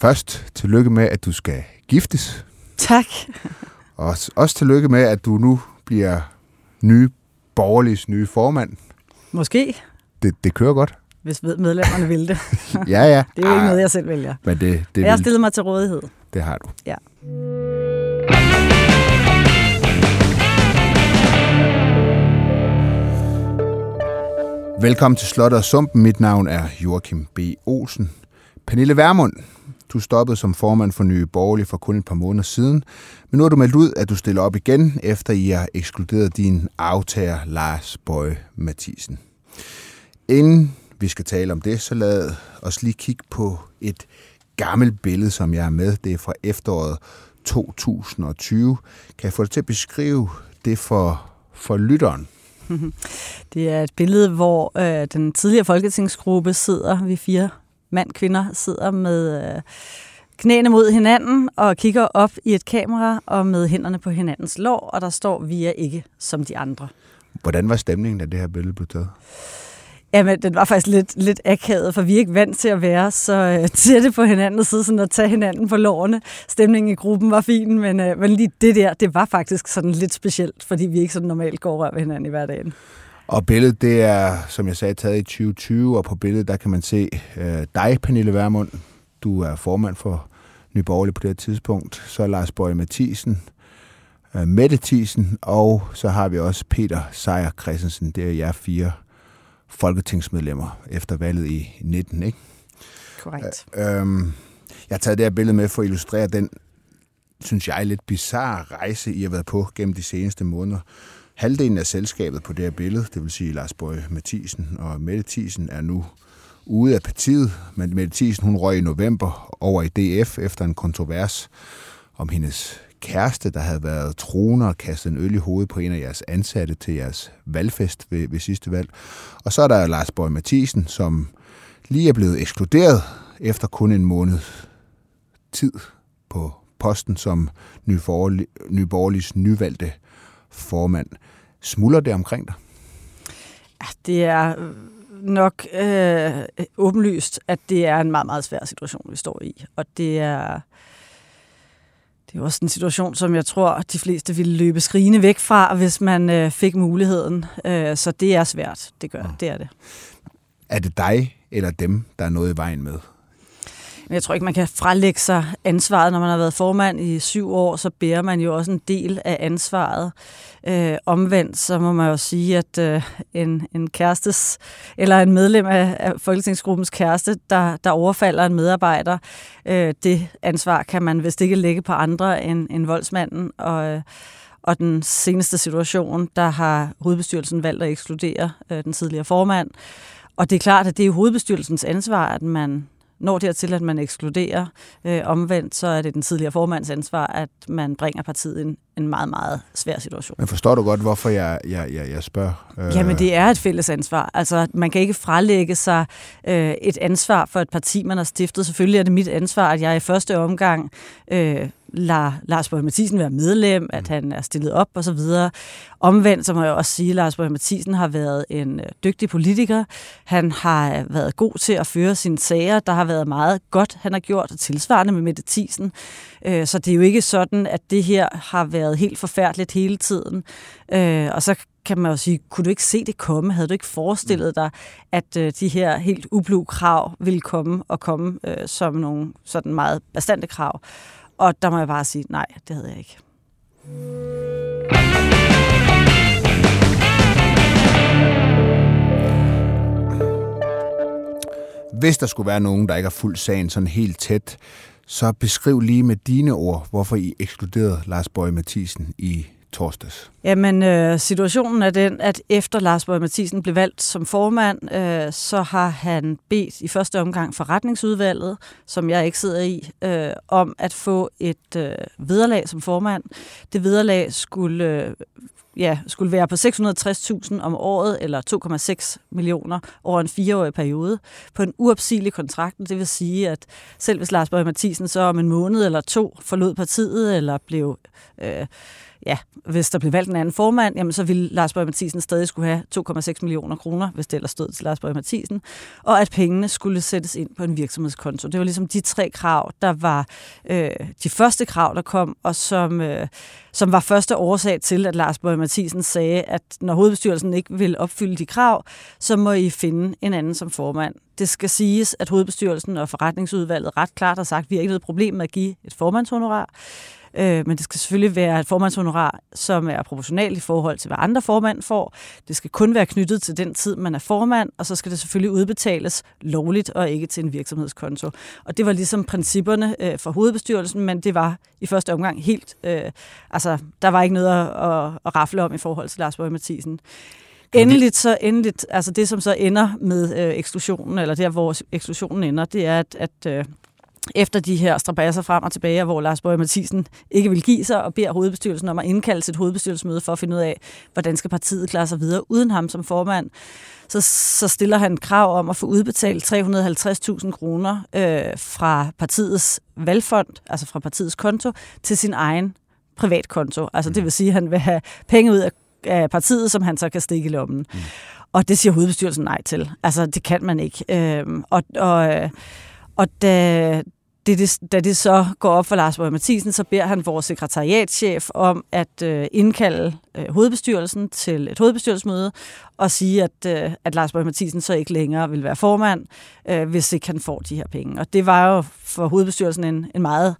Først tillykke med, at du skal giftes. Tak. Og også, tillykke med, at du nu bliver nye borgerliges nye formand. Måske, Det, det kører godt. hvis medlemmerne vil det. Ja, ja. Det er jo ikke noget, jeg selv vælger. Men det, det, Jeg har stillet mig til rådighed. det har du. Ja. Velkommen til Slottet og Sumpen. Mit navn er Joachim B. Olsen. Pernille Vermund, du stoppede som formand for Nye Borgerlige for kun et par måneder siden, men nu har du meldt ud, at du stiller op igen, efter I har ekskluderet din aftager Lars Bøje Mathisen. Inden vi skal tale om det, så lad os lige kigge på et gammelt billede, som jeg er med. Det er fra efteråret 2020. Kan jeg få dig til at beskrive det for, for lytteren? Det er et billede, hvor øh, den tidligere folketingsgruppe sidder, vi fire mand kvinder sidder med øh, knæene mod hinanden og kigger op i et kamera og med hænderne på hinandens lår, og der står, vi er ikke som de andre. Hvordan var stemningen, da det her billede blev taget? Jamen, den var faktisk lidt, lidt akavet, for vi er ikke vant til at være så øh, tætte på hinanden og sidde sådan og tage hinanden på lårene. Stemningen i gruppen var fin, men, øh, men lige det der, det var faktisk sådan lidt specielt, fordi vi ikke sådan normalt går og rører ved hinanden i hverdagen. Og billedet, det er, som jeg sagde, taget i 2020, og på billedet, der kan man se øh, dig, Pernille Vermund. Du er formand for Nye Borgerlige på det tidspunkt. Så er Lars Bøje Mathisen, øh, Mette Thiesen, og så har vi også Peter Sejer Christensen. Det er jer fire folketingsmedlemmer efter valget i 19, ikke? Korrekt. Øhm, jeg har taget det her billede med for at illustrere den, synes jeg, lidt bizarre rejse, I har været på gennem de seneste måneder. Halvdelen af selskabet på det her billede, det vil sige Lars Bøge Mathisen og Mette Thiesen, er nu ude af partiet. Men Mette Thiesen, hun røg i november over i DF efter en kontrovers om hendes kæreste, der havde været troner og kastet en øl i hovedet på en af jeres ansatte til jeres valgfest ved, ved sidste valg. Og så er der Lars Bøje Mathisen, som lige er blevet ekskluderet efter kun en måned tid på posten som Nye Borgerlige- Nye Borgerliges nyvalgte formand. Smuldrer det omkring dig? Ja, Det er øh, nok øh, åbenlyst, at det er en meget, meget svær situation, vi står i. Og det er, det er også en situation, som jeg tror, de fleste ville løbe skrigende væk fra, hvis man øh, fik muligheden. Øh, så det er svært. Det gør det er det. Er det dig eller dem, der er noget i vejen med? Men jeg tror ikke, man kan frelægge sig ansvaret. Når man har været formand i syv år, så bærer man jo også en del af ansvaret. Øh, omvendt, så må man jo sige, at øh, en, en kærestes, eller en medlem af, af Folketingsgruppens kæreste, der, der overfalder en medarbejder, øh, det ansvar kan man vist ikke lægge på andre end, end voldsmanden. Og, øh, og den seneste situation, der har hovedbestyrelsen valgt at ekskludere øh, den tidligere formand. Og det er klart, at det er hovedbestyrelsens ansvar, at man når dertil, at man ekskluderer. Øh, omvendt, så er det den tidligere formands ansvar, at man bringer partiet i en, en meget, meget svær situation. Men forstår du godt, hvorfor jeg, jeg, jeg, jeg spørger? Øh, Jamen, det er et fælles ansvar. Altså, man kan ikke frelægge sig øh, et ansvar for et parti, man har stiftet. Selvfølgelig er det mit ansvar, at jeg i første omgang øh, lader Lars Borg Mathisen være medlem, at han er stillet op og så videre. Omvendt, så må jeg også sige, at Lars Borg Mathisen har været en øh, dygtig politiker. Han har øh, været god til at føre sine sager. Der har været meget godt, han har gjort, tilsvarende med Mette Thiesen. Øh, så det er jo ikke sådan, at det her har været helt forfærdeligt hele tiden. Øh, og så kan man jo sige, kunne du ikke se det komme? Havde du ikke forestillet dig, at øh, de her helt ublu krav ville komme og komme øh, som nogle sådan meget bastante krav? Og der må jeg bare sige, nej, det havde jeg ikke. Hvis der skulle være nogen, der ikke har fuldt sagen sådan helt tæt, så beskriv lige med dine ord, hvorfor I ekskluderede Lars Bøge Mathisen i torsdags. Jamen, øh, situationen er den, at efter Lars Borg Mathisen blev valgt som formand, øh, så har han bedt i første omgang forretningsudvalget, som jeg ikke sidder i, øh, om at få et øh, vederlag som formand. Det vederlag skulle, øh, ja, skulle være på 660.000 om året, eller 2,6 millioner over en fireårig periode, på en uopsigelig kontrakt. Det vil sige, at selv hvis Lars Borg Mathisen så om en måned eller to forlod partiet, eller blev... Øh, ja, hvis der blev valgt en anden formand, jamen så ville Lars Borg Mathisen stadig skulle have 2,6 millioner kroner, hvis det ellers stod til Lars Borg Mathisen, og at pengene skulle sættes ind på en virksomhedskonto. Det var ligesom de tre krav, der var øh, de første krav, der kom, og som, øh, som var første årsag til, at Lars Borg Mathisen sagde, at når hovedbestyrelsen ikke vil opfylde de krav, så må I finde en anden som formand. Det skal siges, at hovedbestyrelsen og forretningsudvalget ret klart har sagt, at vi har ikke noget problem med at give et formandshonorar. Øh, men det skal selvfølgelig være et formandshonorar, som er proportionalt i forhold til, hvad andre formand får. Det skal kun være knyttet til den tid, man er formand, og så skal det selvfølgelig udbetales lovligt og ikke til en virksomhedskonto. Og det var ligesom principperne øh, for hovedbestyrelsen, men det var i første omgang helt... Øh, altså, der var ikke noget at, at, at rafle om i forhold til Lars Borg Mathisen. Endeligt så endeligt, altså det som så ender med øh, eksklusionen, eller der hvor eksklusionen ender, det er, at, at øh, efter de her strabasser frem og tilbage, hvor Lars Borg Mathisen ikke vil give sig og beder hovedbestyrelsen om at indkalde til et hovedbestyrelsesmøde for at finde ud af, hvordan skal partiet klare sig videre uden ham som formand, så, så stiller han krav om at få udbetalt 350.000 kroner øh, fra partiets valgfond, altså fra partiets konto, til sin egen privatkonto. Altså det vil sige, at han vil have penge ud af, af partiet, som han så kan stikke i lommen. Mm. Og det siger hovedbestyrelsen nej til. Altså det kan man ikke. Øh, og, og, og da, det, det, da det så går op for Lars Borg Mathisen, så beder han vores sekretariatschef om at øh, indkalde øh, hovedbestyrelsen til et hovedbestyrelsesmøde og sige, at, øh, at Lars Borg Mathisen så ikke længere vil være formand, øh, hvis ikke han får de her penge. Og det var jo for hovedbestyrelsen en, en meget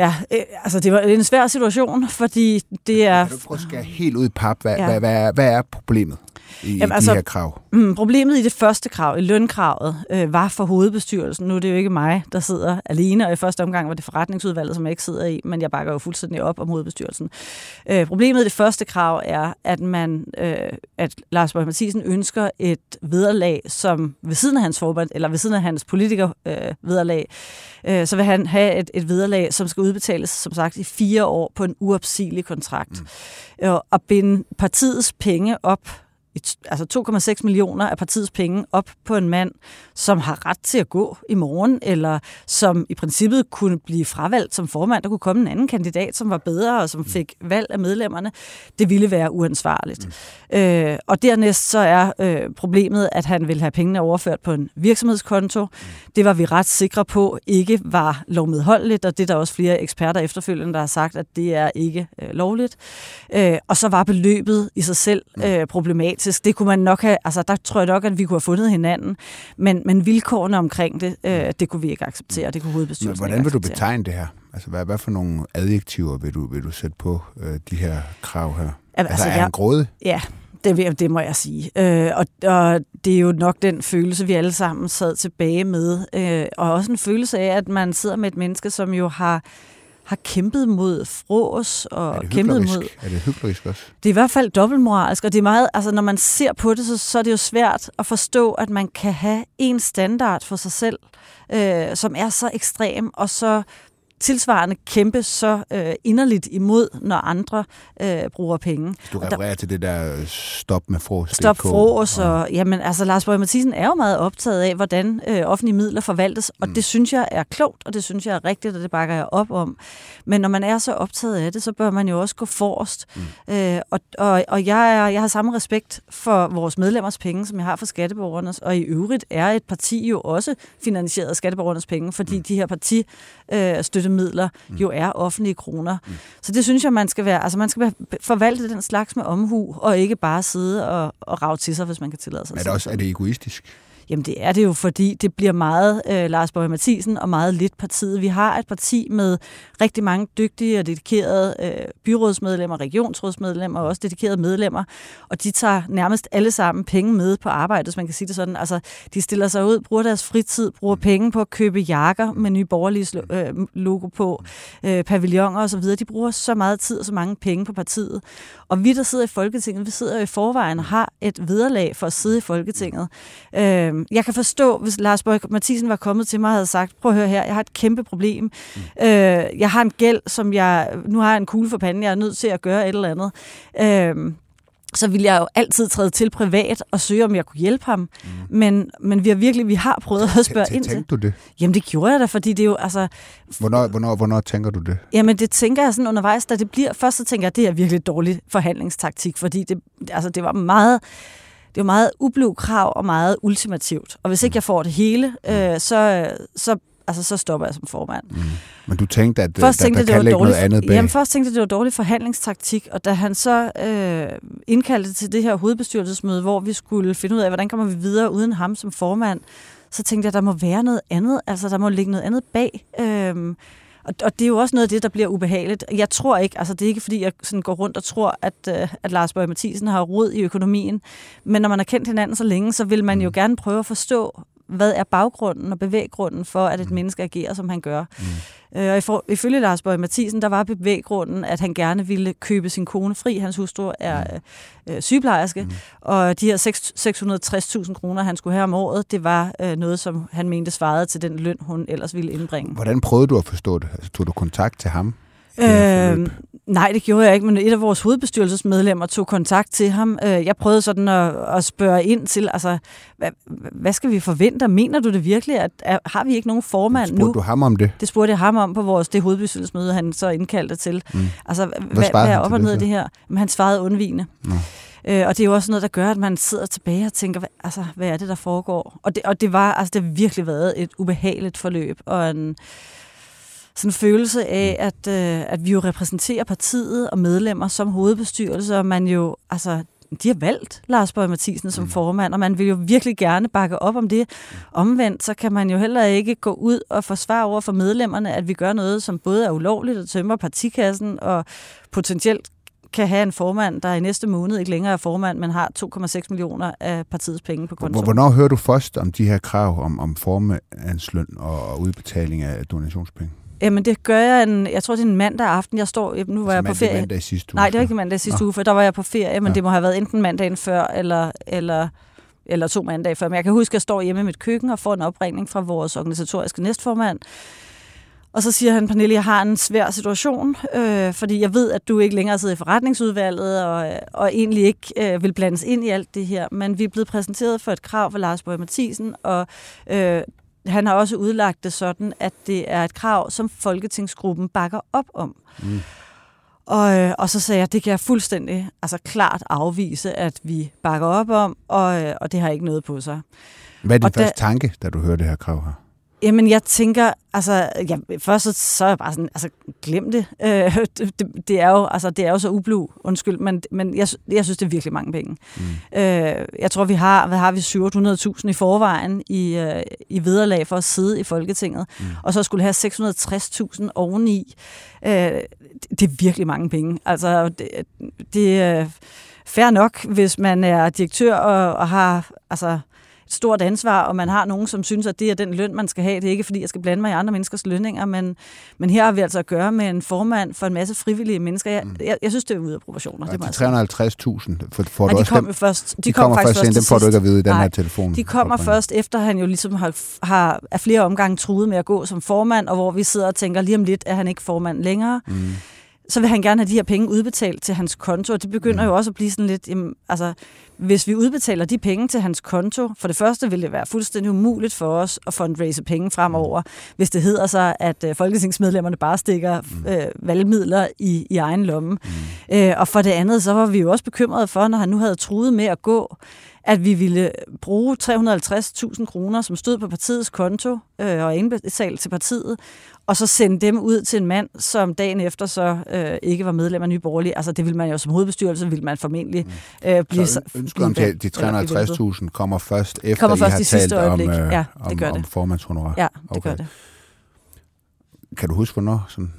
Ja, øh, altså det var en svær situation, fordi det er... Kan du prøve at skære helt ud i pap? Hvad, ja. hvad, hvad, hvad er problemet? i Jamen, altså, de her krav? Mm, problemet i det første krav, i lønkravet, øh, var for hovedbestyrelsen. Nu er det jo ikke mig, der sidder alene, og i første omgang var det forretningsudvalget, som jeg ikke sidder i, men jeg bakker jo fuldstændig op om hovedbestyrelsen. Øh, problemet i det første krav er, at man, øh, at Lars Borg Mathisen ønsker et vederlag, som ved siden af hans forbund, eller ved siden af hans politiker øh, vederlag, øh, så vil han have et, et vederlag, som skal udbetales, som sagt, i fire år på en uopsigelig kontrakt. Mm. Og og binde partiets penge op altså 2,6 millioner af partiets penge op på en mand, som har ret til at gå i morgen, eller som i princippet kunne blive fravalgt som formand. Der kunne komme en anden kandidat, som var bedre og som fik valg af medlemmerne. Det ville være uansvarligt. Mm. Øh, og dernæst så er øh, problemet, at han vil have pengene overført på en virksomhedskonto. Mm. Det var vi ret sikre på ikke var lovmedholdeligt, og det er der også flere eksperter efterfølgende, der har sagt, at det er ikke øh, lovligt. Øh, og så var beløbet i sig selv mm. øh, problematisk problematisk. Det kunne man nok have, altså der tror jeg nok, at vi kunne have fundet hinanden, men, men vilkårene omkring det, øh, det kunne vi ikke acceptere, det kunne hovedbestyrelsen Hvordan vil du betegne det her? Altså, hvad, hvad for nogle adjektiver vil du, vil du sætte på øh, de her krav her? Altså, altså er jeg, han grådig? Ja, det, det må jeg sige. Øh, og, og det er jo nok den følelse, vi alle sammen sad tilbage med. Øh, og også en følelse af, at man sidder med et menneske, som jo har har kæmpet mod frås og kæmpet mod... Er det hyklerisk også? Det er i hvert fald dobbeltmoralsk, og det er meget, altså når man ser på det, så, så er det jo svært at forstå, at man kan have en standard for sig selv, øh, som er så ekstrem og så tilsvarende kæmpe så øh, inderligt imod, når andre øh, bruger penge. Du refererer der, til det der stop med fros. Stop fros, og, og jamen, altså Lars Borg Mathisen er jo meget optaget af, hvordan øh, offentlige midler forvaltes, og mm. det synes jeg er klogt, og det synes jeg er rigtigt, og det bakker jeg op om. Men når man er så optaget af det, så bør man jo også gå forrest. Mm. Øh, og og, og jeg, er, jeg har samme respekt for vores medlemmers penge, som jeg har for skatteborgernes, og i øvrigt er et parti jo også finansieret af skatteborgernes penge, fordi mm. de her parti øh, støtte midler mm. jo er offentlige kroner. Mm. Så det synes jeg, man skal være, altså man skal forvalte den slags med omhu, og ikke bare sidde og, og rave til sig, hvis man kan tillade sig. Er det også er det egoistisk? Jamen det er det jo, fordi det bliver meget øh, Lars Borg Mathisen og meget lidt partiet. Vi har et parti med rigtig mange dygtige og dedikerede øh, byrådsmedlemmer, regionsrådsmedlemmer og også dedikerede medlemmer, og de tager nærmest alle sammen penge med på arbejde, hvis man kan sige det sådan. Altså, de stiller sig ud, bruger deres fritid, bruger mm. penge på at købe jakker med nye borgerlige øh, logo på, øh, pavilloner osv. De bruger så meget tid og så mange penge på partiet. Og vi, der sidder i Folketinget, vi sidder jo i forvejen og har et vederlag for at sidde i Folketinget. Øh, jeg kan forstå, hvis Lars Borg Mathisen var kommet til mig og havde sagt, prøv at høre her, jeg har et kæmpe problem. Mm. Øh, jeg har en gæld, som jeg, nu har jeg en kugle for panden, jeg er nødt til at gøre et eller andet. Øh, så ville jeg jo altid træde til privat og søge, om jeg kunne hjælpe ham. Mm. Men, men vi har virkelig vi har prøvet at spørge ind til. Tænkte du det? Jamen det gjorde jeg da, fordi det er jo altså... Hvornår, hvornår, hvornår tænker du det? Jamen det tænker jeg sådan undervejs, da det bliver... Først så tænker jeg, at det er virkelig dårlig forhandlingstaktik, fordi det, altså, det var meget det var meget ublu krav og meget ultimativt. Og hvis ikke jeg får det hele, øh, så, så, altså, så stopper jeg som formand. Mm. Men du tænkte, at først der, tænkte, der, der det kan var dårlig, noget andet bag? Jamen først tænkte jeg, at det var dårlig forhandlingstaktik, og da han så øh, indkaldte til det her hovedbestyrelsesmøde, hvor vi skulle finde ud af, hvordan kommer vi videre uden ham som formand, så tænkte jeg, at der må være noget andet, altså der må ligge noget andet bag. Øh, og, og det er jo også noget af det, der bliver ubehageligt. Jeg tror ikke, altså det er ikke fordi, jeg sådan går rundt og tror, at, uh, at Lars Bøge Mathisen har råd i økonomien. Men når man har kendt hinanden så længe, så vil man jo mm. gerne prøve at forstå, hvad er baggrunden og bevæggrunden for, at et mm. menneske agerer, som han gør. Mm. Øh, og ifølge Lars Bøge Mathisen, der var bevæggrunden, at han gerne ville købe sin kone fri. Hans hustru er mm. øh, sygeplejerske, mm. og de her 660.000 kroner, han skulle have om året, det var øh, noget, som han mente svarede til den løn, hun ellers ville indbringe. Hvordan prøvede du at forstå det? Altså, tog du kontakt til ham? Øh, nej, det gjorde jeg ikke, men et af vores hovedbestyrelsesmedlemmer tog kontakt til ham. Øh, jeg prøvede sådan at, at spørge ind til, altså, hvad, hvad skal vi forvente? Mener du det virkelig? At, at, har vi ikke nogen formand spurgte nu? Spurgte du ham om det? Det spurgte jeg ham om på vores det hovedbestyrelsesmøde, han så indkaldte til. Mm. Altså, hvad, hvad, hvad er op og ned det her? Men han svarede undvigende. Mm. Øh, og det er jo også noget, der gør, at man sidder tilbage og tænker, hvad, altså, hvad er det, der foregår? Og det, og det var, altså, det har virkelig været et ubehageligt forløb, og en, sådan en følelse af, mm. at, øh, at vi jo repræsenterer partiet og medlemmer som hovedbestyrelse, og man jo, altså, de har valgt Lars Bøge Mathisen som mm. formand, og man vil jo virkelig gerne bakke op om det. Omvendt, så kan man jo heller ikke gå ud og forsvare over for medlemmerne, at vi gør noget, som både er ulovligt og tømmer partikassen, og potentielt kan have en formand, der i næste måned ikke længere er formand, men har 2,6 millioner af partiets penge på kontoen. Hvornår hører du først om de her krav om, om formandsløn og udbetaling af donationspenge? Jamen det gør jeg, en, jeg tror det er en mandag aften, jeg står, nu var altså jeg på ferie. mandag sidste uge? Nej, det var ikke mandag sidste Nå. uge, for der var jeg på ferie, men ja. det må have været enten mandagen før, eller, eller, eller to mandage før. Men jeg kan huske, at jeg står hjemme i mit køkken og får en opringning fra vores organisatoriske næstformand, og så siger han, Pernille, jeg har en svær situation, øh, fordi jeg ved, at du ikke længere sidder i forretningsudvalget og, og egentlig ikke øh, vil blandes ind i alt det her. Men vi er blevet præsenteret for et krav fra Lars Bøge Mathisen, og øh, han har også udlagt det sådan, at det er et krav, som Folketingsgruppen bakker op om. Mm. Og, øh, og så sagde jeg, det kan jeg fuldstændig altså klart afvise, at vi bakker op om, og, øh, og det har ikke noget på sig. Hvad er din og første da, tanke, da du hører det her krav her? Jamen, jeg tænker, altså, ja, først så, så er jeg bare sådan, altså, glem det. Øh, det, det, er jo, altså, det er jo så ublu, undskyld, men, men jeg, jeg synes, det er virkelig mange penge. Mm. Øh, jeg tror, vi har, hvad har vi, 700.000 i forvejen i, øh, i vederlag for at sidde i Folketinget, mm. og så skulle have 660.000 oveni. Øh, det er virkelig mange penge. Altså, det, det er fair nok, hvis man er direktør og, og har, altså, stort ansvar, og man har nogen, som synes, at det er den løn, man skal have. Det er ikke, fordi jeg skal blande mig i andre menneskers lønninger, men, men her har vi altså at gøre med en formand for en masse frivillige mennesker. Jeg, mm. jeg, jeg synes, det er ude af proportioner. Ja, de 350.000 for, for ja, de kom dem, først. De, de kom kommer faktisk først ind, dem får du ikke at vide i den Nej, her telefon. De kommer først efter, han jo ligesom har, har af flere omgange truet med at gå som formand, og hvor vi sidder og tænker, lige om lidt er han ikke formand længere. Mm så vil han gerne have de her penge udbetalt til hans konto, og det begynder mm. jo også at blive sådan lidt, jamen, altså, hvis vi udbetaler de penge til hans konto, for det første vil det være fuldstændig umuligt for os at fundraise penge fremover, mm. hvis det hedder sig, at øh, folketingsmedlemmerne bare stikker mm. øh, valgmidler i, i egen lomme. Mm. Øh, og for det andet, så var vi jo også bekymrede for, når han nu havde truet med at gå, at vi ville bruge 350.000 kroner, som stod på partiets konto øh, og indbetalt til partiet, og så sende dem ud til en mand, som dagen efter så øh, ikke var medlem af Nye Borgerlige. Altså det vil man jo som hovedbestyrelse, vil man formentlig øh, blive... Så ønsket om de 350.000 kommer først efter, kommer først I har talt om, øh, ja, det gør om, det. om formandshonorar? Ja, det okay. gør det. Kan du huske, hvornår sådan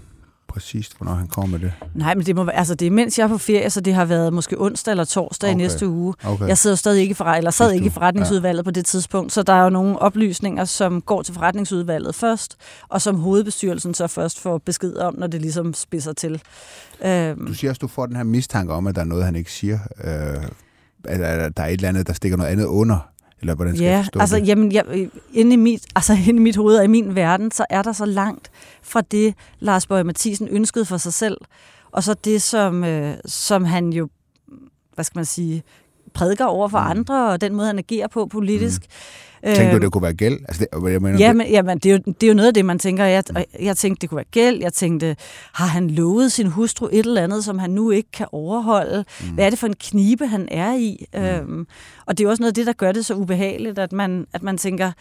præcist, hvornår han kommer med det? Nej, men det, må, altså, det er mens jeg er på ferie, så det har været måske onsdag eller torsdag okay. i næste uge. Okay. Jeg sidder stadig ikke, for, eller sad ikke i forretningsudvalget ja. på det tidspunkt, så der er jo nogle oplysninger, som går til forretningsudvalget først, og som hovedbestyrelsen så først får besked om, når det ligesom spidser til. Øhm. Du siger også, du får den her mistanke om, at der er noget, han ikke siger. Øh, at der er et eller andet, der stikker noget andet under eller hvordan skal ja, jeg forstå altså, det? Jamen, jeg, inde, i mit, altså, inde i mit hoved og i min verden, så er der så langt fra det, Lars Bøge Mathisen ønskede for sig selv, og så det, som, øh, som han jo hvad skal man sige, prædiker over for mm. andre, og den måde, han agerer på politisk. Mm. Tænkte du, øhm, det kunne være gæld? Altså, det, jeg mener, ja, men, jamen, det, er jo, det er jo noget af det, man tænker. Jeg, jeg tænkte, det kunne være gæld. Jeg tænkte, har han lovet sin hustru et eller andet, som han nu ikke kan overholde? Mm. Hvad er det for en knibe, han er i? Mm. Øhm, og det er også noget af det, der gør det så ubehageligt, at man, at man tænker,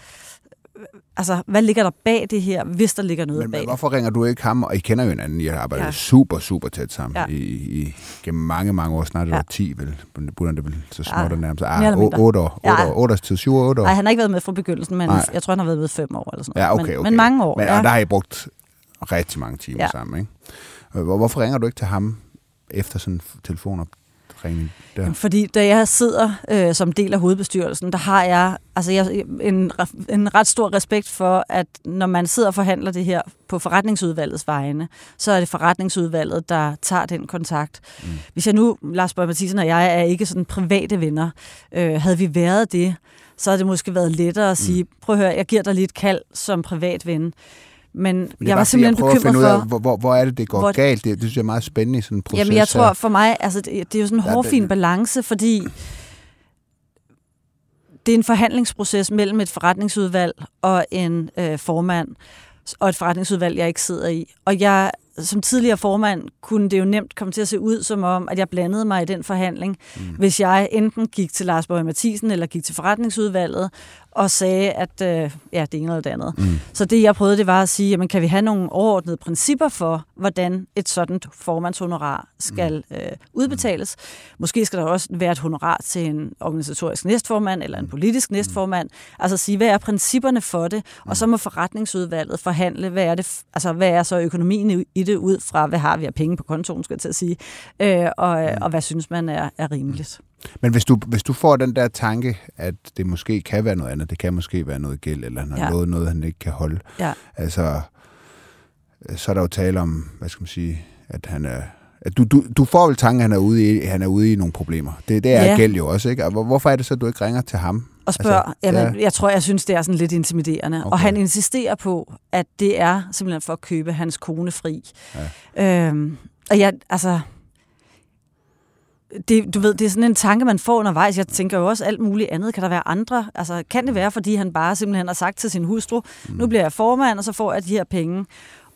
altså, hvad ligger der bag det her, hvis der ligger noget men, bag Men hvorfor ringer du ikke ham? Og I kender jo hinanden, I har arbejdet ja. super, super tæt sammen ja. i, i, gennem mange, mange år. Snart er det ja. 10, vel? Burde det vel så småt ja. nærmest. Ah, 8 år, 8 år, ja. 8 års tid, 7 år, 8 år. Nej, han har ikke været med fra begyndelsen, men Nej. jeg tror, han har været med 5 år eller sådan noget. Ja, okay, okay. Men, men mange år. Men, ja. Og der har I brugt rigtig mange timer ja. sammen, ikke? Hvorfor ringer du ikke til ham efter sådan en telefonop træning der? Fordi da jeg sidder øh, som del af hovedbestyrelsen, der har jeg, altså jeg en, en ret stor respekt for, at når man sidder og forhandler det her på forretningsudvalgets vegne, så er det forretningsudvalget, der tager den kontakt. Mm. Hvis jeg nu, Lars Bøge Mathisen og jeg er ikke sådan private venner, øh, havde vi været det, så havde det måske været lettere at sige, mm. prøv at høre, jeg giver dig lige et kald som privat ven. Men, Men jeg var simpelthen jeg bekymret for... Af, hvor, hvor, hvor er det, det går hvor, galt? Det, det synes jeg er meget spændende i sådan en proces. Jamen, jeg tror for mig, altså, det, det er jo sådan en hårfin balance, fordi det er en forhandlingsproces mellem et forretningsudvalg og en øh, formand, og et forretningsudvalg, jeg ikke sidder i. Og jeg som tidligere formand kunne det jo nemt komme til at se ud som om, at jeg blandede mig i den forhandling, mm. hvis jeg enten gik til Lars Borg Mathisen eller gik til forretningsudvalget og sagde, at øh, ja, det ene eller det andet. Mm. Så det, jeg prøvede, det var at sige, jamen, kan vi have nogle overordnede principper for, hvordan et sådan formandshonorar skal mm. øh, udbetales? Måske skal der også være et honorar til en organisatorisk næstformand eller en mm. politisk mm. næstformand. Altså sige, hvad er principperne for det? Og så må forretningsudvalget forhandle, hvad er, det, altså, hvad er så økonomien i det ud fra, hvad har vi af penge på kontoen, skal jeg til at sige, øh, og, mm. og hvad synes man er, er rimeligt. Men hvis du, hvis du får den der tanke, at det måske kan være noget andet, det kan måske være noget gæld, eller har ja. noget, noget, han ikke kan holde, ja. altså, så er der jo tale om, hvad skal man sige, at han er at du, du, du får vel tanken, at han er ude i, han er ude i nogle problemer. Det, det er ja. gæld jo også, ikke? Og hvorfor er det så, at du ikke ringer til ham? Og spørger, altså, jamen, ja. jeg tror, jeg synes, det er sådan lidt intimiderende. Okay. Og han insisterer på, at det er simpelthen for at købe hans kone fri. Ja. Øhm, og jeg, altså, det, du ved, det er sådan en tanke, man får undervejs. Jeg tænker jo også alt muligt andet. Kan der være andre? Altså, kan det være, fordi han bare simpelthen har sagt til sin hustru, mm. nu bliver jeg formand, og så får jeg de her penge.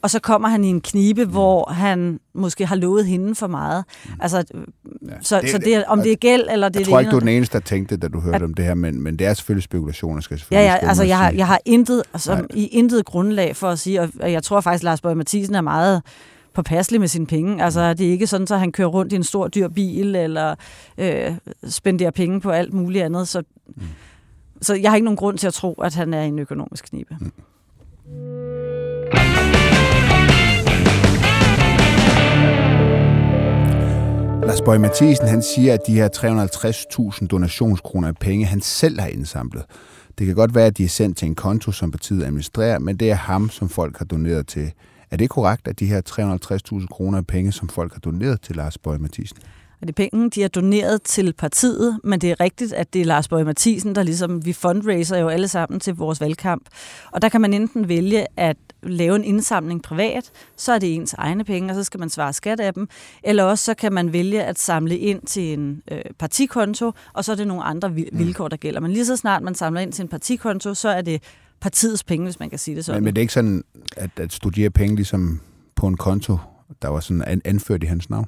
Og så kommer han i en knibe, mm. hvor han måske har lovet hende for meget. Mm. Altså, ja, så, det, så det, om det er gæld, eller det jeg er tror ikke, du er den eneste, der tænkte, da du hørte at, om det her, men, men det er selvfølgelig spekulationer, skal selvfølgelig Ja, ja altså jeg har, jeg har intet, altså, i intet grundlag for at sige, og jeg tror faktisk, Lars Bøge Mathisen er meget påpasselig med sine penge. Altså, det er ikke sådan, at han kører rundt i en stor dyr bil, eller øh, spenderer penge på alt muligt andet. Så, mm. så jeg har ikke nogen grund til at tro, at han er i en økonomisk knibe. Mm. Lars Bøge Mathisen, han siger, at de her 350.000 donationskroner af penge, han selv har indsamlet. Det kan godt være, at de er sendt til en konto, som partiet administrerer, men det er ham, som folk har doneret til. Er det korrekt, at de her 350.000 kroner er penge, som folk har doneret til Lars Bøge Mathisen? Og det er penge, de har doneret til partiet, men det er rigtigt, at det er Lars Bøge Mathisen, der ligesom, vi fundraiser jo alle sammen til vores valgkamp. Og der kan man enten vælge at lave en indsamling privat, så er det ens egne penge, og så skal man svare skat af dem. Eller også så kan man vælge at samle ind til en øh, partikonto, og så er det nogle andre mm. vilkår, der gælder. Men lige så snart man samler ind til en partikonto, så er det partiets penge, hvis man kan sige det sådan. Men, men det er ikke sådan, at, at studere penge ligesom på en konto, der var sådan anført i hans navn?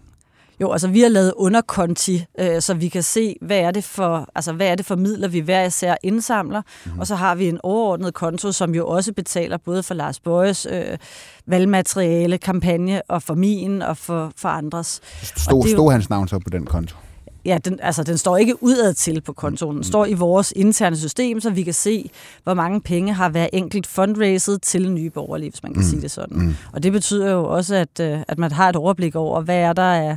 Jo, altså vi har lavet underkonti, øh, så vi kan se, hvad er det for, altså, hvad er det for midler, vi hver især indsamler. Mm. Og så har vi en overordnet konto, som jo også betaler både for Lars Bøjes øh, valgmateriale, kampagne og for min og for, for andres. Stod, og stod hans navn så på den konto? Ja, den, altså, den står ikke udad til på kontoen. Den mm. står i vores interne system, så vi kan se, hvor mange penge har hver enkelt fundraiset til nye borgerlige, hvis man kan mm. sige det sådan. Mm. Og det betyder jo også, at, øh, at man har et overblik over, hvad er der af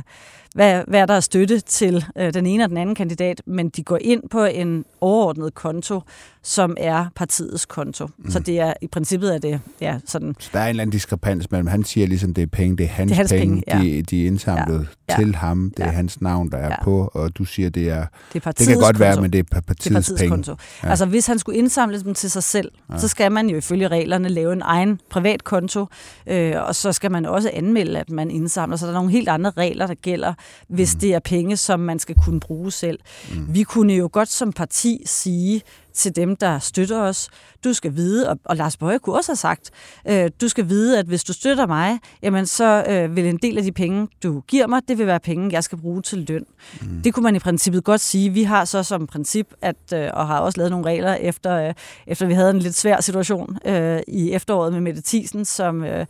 hvad, hvad der er støtte til øh, den ene og den anden kandidat, men de går ind på en overordnet konto, som er partiets konto. Mm. Så det er i princippet er det ja, sådan. Så der er en eller anden diskrepans mellem, han siger ligesom, det er penge, det er hans, det er hans penge, penge ja. de, de er indsamlet ja. til ham, det ja. er hans navn, der er ja. på, og du siger, det er, det, er det kan godt konto. være, men det er partiets, det er partiets penge. Konto. Ja. Altså hvis han skulle indsamle dem til sig selv, ja. så skal man jo ifølge reglerne lave en egen privat konto, øh, og så skal man også anmelde, at man indsamler, så der er nogle helt andre regler, der gælder hvis mm. det er penge, som man skal kunne bruge selv. Mm. Vi kunne jo godt som parti sige til dem, der støtter os, du skal vide, og, og Lars Bøge kunne også have sagt, øh, du skal vide, at hvis du støtter mig, jamen så øh, vil en del af de penge, du giver mig, det vil være penge, jeg skal bruge til løn. Mm. Det kunne man i princippet godt sige. Vi har så som princip, at, øh, og har også lavet nogle regler, efter, øh, efter vi havde en lidt svær situation øh, i efteråret med Mette Thiesen, som... Øh,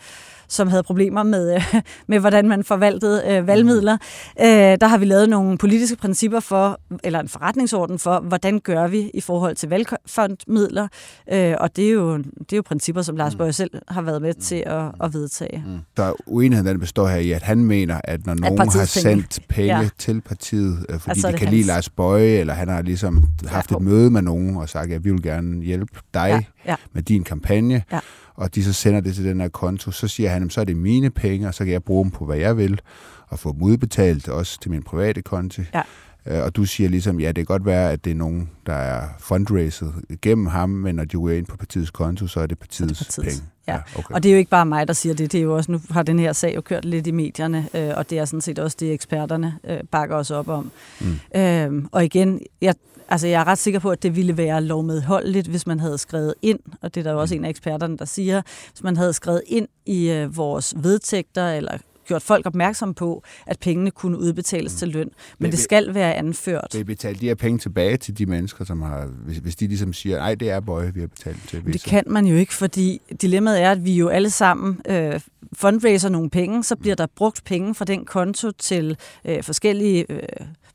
som havde problemer med, øh, med hvordan man forvaltede øh, valgmidler. Øh, der har vi lavet nogle politiske principper for, eller en forretningsorden for, hvordan gør vi i forhold til valgfondmidler. Øh, og det er, jo, det er jo principper, som Lars mm. Bøge selv har været med til at, at vedtage. Mm. Der er uenigheden, den består her i, at han mener, at når nogen at har sendt penge ja. til partiet, øh, fordi de kan hans. lide Lars Bøge, eller han har ligesom haft ja. et møde med nogen og sagt, at vi vil gerne hjælpe dig ja. Ja. med din kampagne, ja og de så sender det til den her konto, så siger han, så er det mine penge, og så kan jeg bruge dem på, hvad jeg vil, og få dem udbetalt også til min private konto. Ja. Øh, og du siger ligesom, ja, det kan godt være, at det er nogen, der er fundraiset gennem ham, men når de går ind på partiets konto, så er det partiets, det partiets. penge. Ja, ja okay. og det er jo ikke bare mig, der siger det. Det er jo også, nu har den her sag jo kørt lidt i medierne, øh, og det er sådan set også det, eksperterne øh, bakker os op om. Mm. Øh, og igen, jeg, Altså, jeg er ret sikker på, at det ville være lovmedholdeligt, hvis man havde skrevet ind, og det er der jo også en af eksperterne, der siger, hvis man havde skrevet ind i øh, vores vedtægter, eller gjort folk opmærksom på, at pengene kunne udbetales mm. til løn. Men, men det skal være anført. Vil I betale de her penge tilbage til de mennesker, som har, hvis, hvis de ligesom siger, nej, det er bøje, vi har betalt til. Det kan man jo ikke, fordi dilemmaet er, at vi jo alle sammen øh, fundraiser nogle penge, så bliver der brugt penge fra den konto til øh, forskellige øh,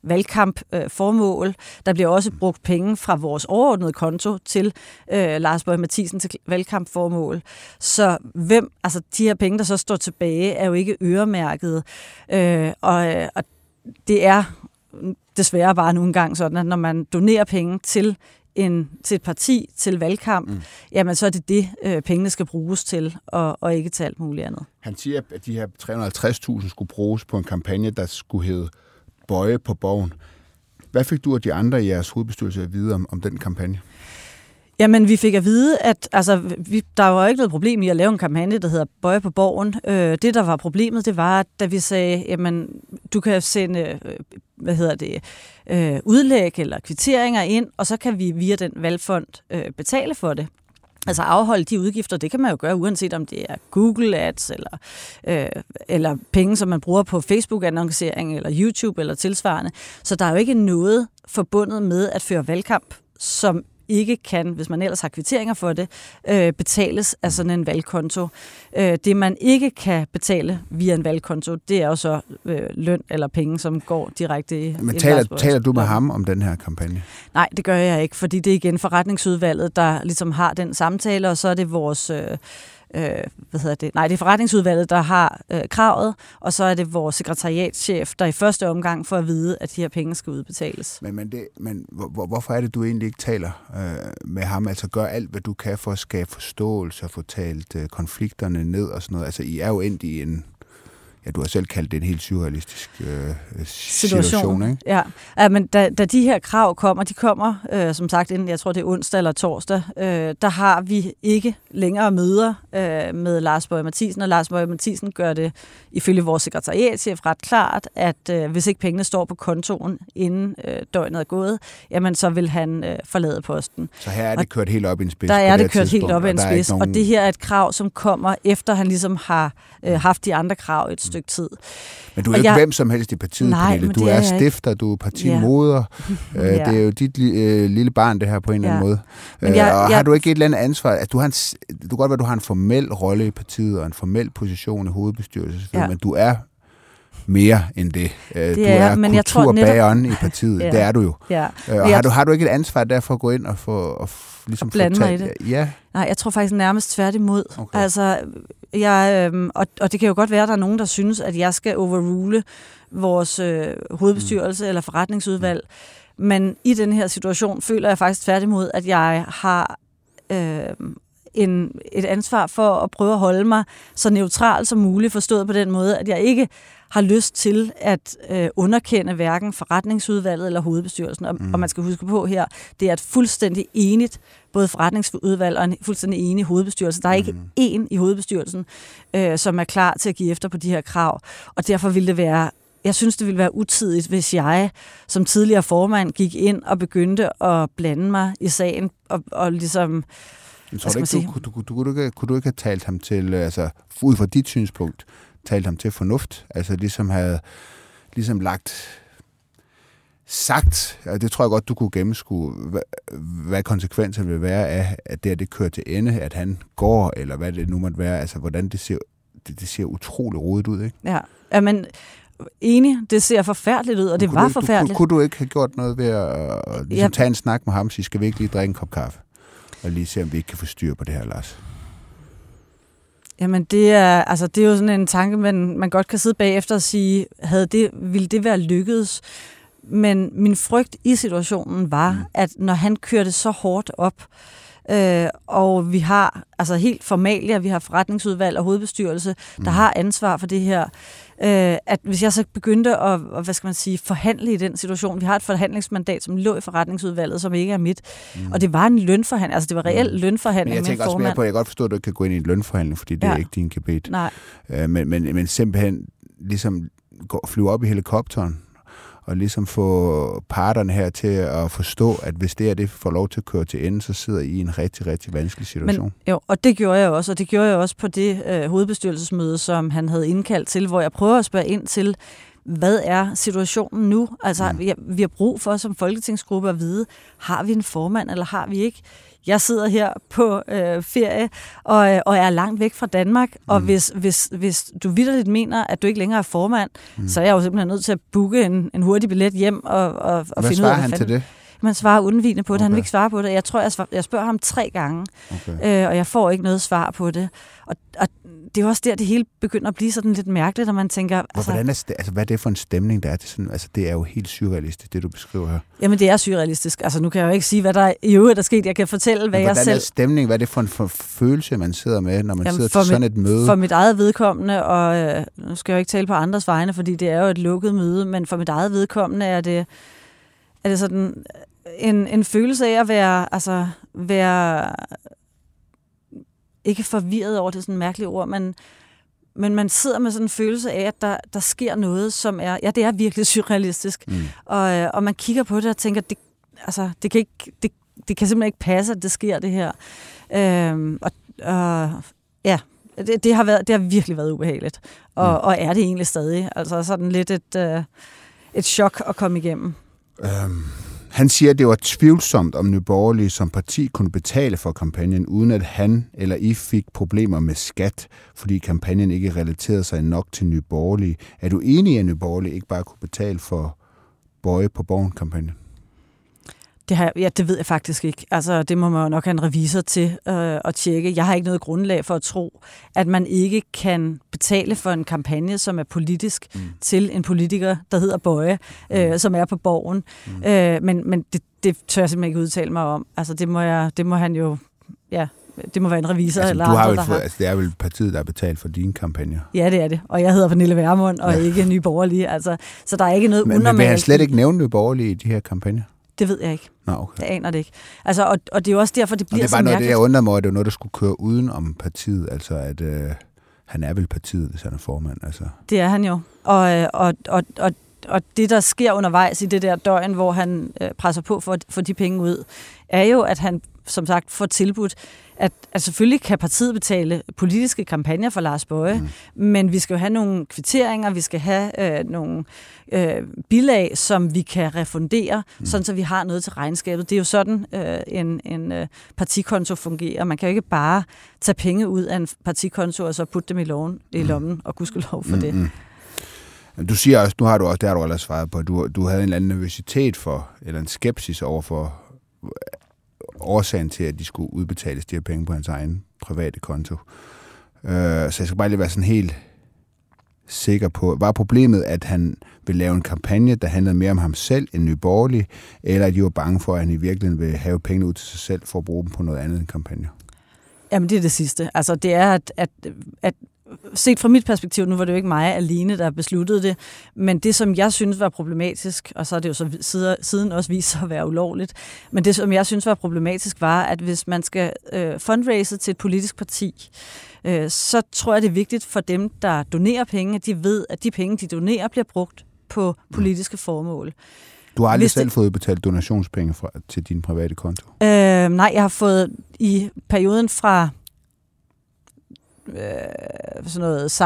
valgkampformål. Øh, der bliver også brugt penge fra vores overordnede konto til øh, Lars Bøge Mathisen til valgkampformål. Så hvem, altså de her penge, der så står tilbage, er jo ikke øremærket. Øh, og, øh, og det er desværre bare nogle gange sådan, at når man donerer penge til en, til et parti, til valgkamp, mm. jamen så er det det, øh, pengene skal bruges til, og, og ikke til alt muligt andet. Han siger, at de her 350.000 skulle bruges på en kampagne, der skulle hedde Bøje på borgen. Hvad fik du og de andre i jeres hovedbestyrelse at vide om, om den kampagne? Jamen, vi fik at vide, at altså, vi, der var ikke noget problem i at lave en kampagne, der hedder Bøje på borgen. Øh, det, der var problemet, det var, at da vi sagde, jamen, du kan sende, øh, hvad hedder det, øh, udlæg eller kvitteringer ind, og så kan vi via den valgfond øh, betale for det. Altså afholde de udgifter, det kan man jo gøre, uanset om det er Google Ads, eller, øh, eller penge, som man bruger på Facebook-annoncering, eller YouTube, eller tilsvarende. Så der er jo ikke noget forbundet med at føre valgkamp, som ikke kan, hvis man ellers har kvitteringer for det, øh, betales af sådan en valgkonto. Øh, det, man ikke kan betale via en valgkonto, det er jo så øh, løn eller penge, som går direkte i Men taler, taler du med ham om den her kampagne? Nej, det gør jeg ikke, fordi det er igen forretningsudvalget, der ligesom har den samtale, og så er det vores... Øh, øh, hvad hedder det? Nej, det er forretningsudvalget, der har øh, kravet, og så er det vores sekretariatschef, der i første omgang får at vide, at de her penge skal udbetales. Men, men, det, men hvor, hvorfor er det, du egentlig ikke taler øh, med ham? Altså gør alt, hvad du kan for at skabe forståelse og få talt øh, konflikterne ned og sådan noget. Altså I er jo endt i en ja, du har selv kaldt det en helt surrealistisk øh, situation. situation ikke? Ja. ja, men da, da de her krav kommer, de kommer øh, som sagt inden, jeg tror det er onsdag eller torsdag, øh, der har vi ikke længere møder øh, med Lars Bøge Mathisen, og Lars Bøge Mathisen gør det ifølge vores sekretariatchef ret klart, at øh, hvis ikke pengene står på kontoen inden øh, døgnet er gået, jamen så vil han øh, forlade posten. Så her er det og kørt helt op i en spids? Der er det kørt helt op i en spids, nogen... og det her er et krav, som kommer efter han ligesom har øh, haft de andre krav et stykke tid. Men du er jo ikke jeg, hvem som helst i partiet, nej, Pernille. Du er, er stifter, du er partimoder. Ja. Øh, det er jo dit øh, lille barn, det her på en eller anden måde. Men jeg, øh, og jeg, har du ikke et eller andet ansvar? At du, har en, du kan godt være, at du har en formel rolle i partiet og en formel position i hovedbestyrelsen, ja. men du er mere end det. det du er, er men kulturbageren netop... i partiet. ja. Det er du jo. Ja. Og har, du, har du ikke et ansvar der for at gå ind og få... Og ligesom og blande mig i det? Ja. Nej, jeg tror faktisk nærmest tværtimod. Okay. Altså, jeg, øh, og, og det kan jo godt være, at der er nogen, der synes, at jeg skal overrule vores øh, hovedbestyrelse mm. eller forretningsudvalg. Men i den her situation føler jeg faktisk tværtimod, at jeg har øh, en, et ansvar for at prøve at holde mig så neutral som muligt, forstået på den måde, at jeg ikke har lyst til at øh, underkende hverken forretningsudvalget eller hovedbestyrelsen. Og, mm. og man skal huske på her, det er et fuldstændig enigt, både forretningsudvalg og en fuldstændig enig hovedbestyrelse. Der er ikke mm. én i hovedbestyrelsen, øh, som er klar til at give efter på de her krav. Og derfor vil det være jeg synes, det ville være utidigt, hvis jeg som tidligere formand gik ind og begyndte at blande mig i sagen og, og ligesom... Jeg tror ikke, du, du, du, du, du, du, kunne du ikke have talt ham til, altså ud fra dit synspunkt, talt ham til fornuft? Altså ligesom havde ligesom lagt sagt, og det tror jeg godt, du kunne gennemskue, hvad, hvad konsekvensen vil være af, at det, at det kører til ende, at han går, eller hvad det nu måtte være, altså hvordan det ser, det, det ser utrolig rodet ud, ikke? Ja, ja men enig, det ser forfærdeligt ud, og det kunne var du, forfærdeligt. Du, kunne, kunne du ikke have gjort noget ved at ligesom ja. tage en snak med ham, så skal vi ikke lige drikke en kop kaffe? Og lige se, om vi ikke kan få styr på det her, Lars. Jamen, det er, altså, det er jo sådan en tanke, man, man godt kan sidde bagefter og sige, havde det, ville det være lykkedes? Men min frygt i situationen var, mm. at når han kørte så hårdt op, øh, og vi har altså helt formalia, vi har forretningsudvalg og hovedbestyrelse, mm. der har ansvar for det her, øh, at hvis jeg så begyndte at, hvad skal man sige, forhandle i den situation, vi har et forhandlingsmandat, som lå i forretningsudvalget, som ikke er mit, mm. og det var en lønforhandling, altså det var reelt mm. lønforhandling Men jeg tænker også mere på, jeg kan godt forstå, at du ikke kan gå ind i en lønforhandling, fordi det ja. er ikke din gebet. Nej. Øh, men, men, men simpelthen ligesom gå, flyve op i helikopteren, og ligesom få parterne her til at forstå, at hvis det er det får lov til at køre til ende, så sidder I i en rigtig, rigtig vanskelig situation. Men, jo, og det gjorde jeg også, og det gjorde jeg også på det øh, hovedbestyrelsesmøde, som han havde indkaldt til, hvor jeg prøver at spørge ind til, hvad er situationen nu? Altså, mm. vi, vi har brug for som folketingsgruppe at vide, har vi en formand, eller har vi ikke? Jeg sidder her på øh, ferie og, øh, og er langt væk fra Danmark, mm. og hvis, hvis, hvis du vidderligt mener, at du ikke længere er formand, mm. så er jeg jo simpelthen nødt til at booke en, en hurtig billet hjem og, og, og finde ud af, hvad han til det? Man svarer undvigende på det. Okay. Han vil ikke svare på det. Jeg tror, jeg, svar, jeg spørger ham tre gange, okay. øh, og jeg får ikke noget svar på det. Og, og det er også der, det hele begynder at blive sådan lidt mærkeligt, når man tænker... Altså, Hvordan er, altså, hvad er det for en stemning, der er til sådan... Altså, det er jo helt surrealistisk, det du beskriver her. Jamen, det er surrealistisk. Altså, nu kan jeg jo ikke sige, hvad der i øvrigt er sket. Jeg kan fortælle, hvad jeg selv... Hvordan er stemning? Hvad er det for en for følelse, man sidder med, når man Jamen, sidder til sådan mit, et møde? For mit eget vedkommende, og øh, nu skal jeg jo ikke tale på andres vegne, fordi det er jo et lukket møde, men for mit eget vedkommende er det, er det sådan en, en følelse af at være, altså, være ikke forvirret over det sådan mærkelige ord, men, men man sidder med sådan en følelse af, at der, der sker noget, som er, ja, det er virkelig surrealistisk. Mm. Og, øh, og man kigger på det og tænker, det, altså, det, kan ikke, det, det kan simpelthen ikke passe, at det sker det her. Øhm, og, og ja, det, det, har været, det har virkelig været ubehageligt. Og, mm. og er det egentlig stadig. Altså sådan lidt et, øh, et chok at komme igennem. Um han siger, at det var tvivlsomt, om Nye Borgerlige som parti kunne betale for kampagnen, uden at han eller I fik problemer med skat, fordi kampagnen ikke relaterede sig nok til Nye Borgerlige. Er du enig i, at Nye Borgerlige ikke bare kunne betale for Bøje på Borgen-kampagnen? Det, har, ja, det ved jeg faktisk ikke. Altså, det må man jo nok have en revisor til øh, at tjekke. Jeg har ikke noget grundlag for at tro, at man ikke kan betale for en kampagne, som er politisk, mm. til en politiker, der hedder Bøje, øh, mm. som er på borgen. Mm. Øh, men men det, det tør jeg simpelthen ikke udtale mig om. Altså, det må, jeg, det må han jo... Ja, det må være en revisor altså, eller du har andre, vel, altså, det er vel partiet, der har betalt for dine kampagner? Ja, det er det. Og jeg hedder Pernille Værmund, og ja. ikke Nye Borgerlige. Altså, så der er ikke noget men, unormalt. Men vil han slet ikke nævne Nye Borgerlige i de her kampagner? Det ved jeg ikke. Nå, okay. Jeg aner det ikke. Altså, og, og det er jo også derfor, det bliver og det var noget, det, jeg undrer mig, at det var noget, der skulle køre uden om partiet. Altså, at øh, han er vel partiet, hvis han er formand. Altså. Det er han jo. Og, øh, og, og, og, og det, der sker undervejs i det der døgn, hvor han øh, presser på for at få de penge ud, er jo, at han som sagt får tilbudt at, at selvfølgelig kan partiet betale politiske kampagner for Lars Bøje, mm. men vi skal jo have nogle kvitteringer, vi skal have øh, nogle øh, bilag, som vi kan refundere, mm. sådan så vi har noget til regnskabet. Det er jo sådan, øh, en, en øh, partikonto fungerer. Man kan jo ikke bare tage penge ud af en partikonto og så putte dem i, loven, i mm. lommen, og lov for mm. det. Du siger også, nu har du også, det har du allerede svaret på, du, du havde en eller anden nervøsitet for, eller en skepsis over for øh, årsagen til, at de skulle udbetales de her penge på hans egen private konto. Øh, så jeg skal bare lige være sådan helt sikker på, var problemet, at han ville lave en kampagne, der handlede mere om ham selv end nyborgerlig, eller at de var bange for, at han i virkeligheden ville have penge ud til sig selv for at bruge dem på noget andet end kampagne? Jamen, det er det sidste. Altså, det er, at, at, at set fra mit perspektiv, nu var det jo ikke mig alene, der besluttede det, men det, som jeg synes var problematisk, og så er det jo så siden også vist sig at være ulovligt, men det, som jeg synes var problematisk, var, at hvis man skal øh, fundraise til et politisk parti, øh, så tror jeg, det er vigtigt for dem, der donerer penge, at de ved, at de penge, de donerer, bliver brugt på politiske formål. Du har aldrig Hvis selv det- fået betalt donationspenge fra, til din private konto? Øh, nej, jeg har fået i perioden fra øh, sådan noget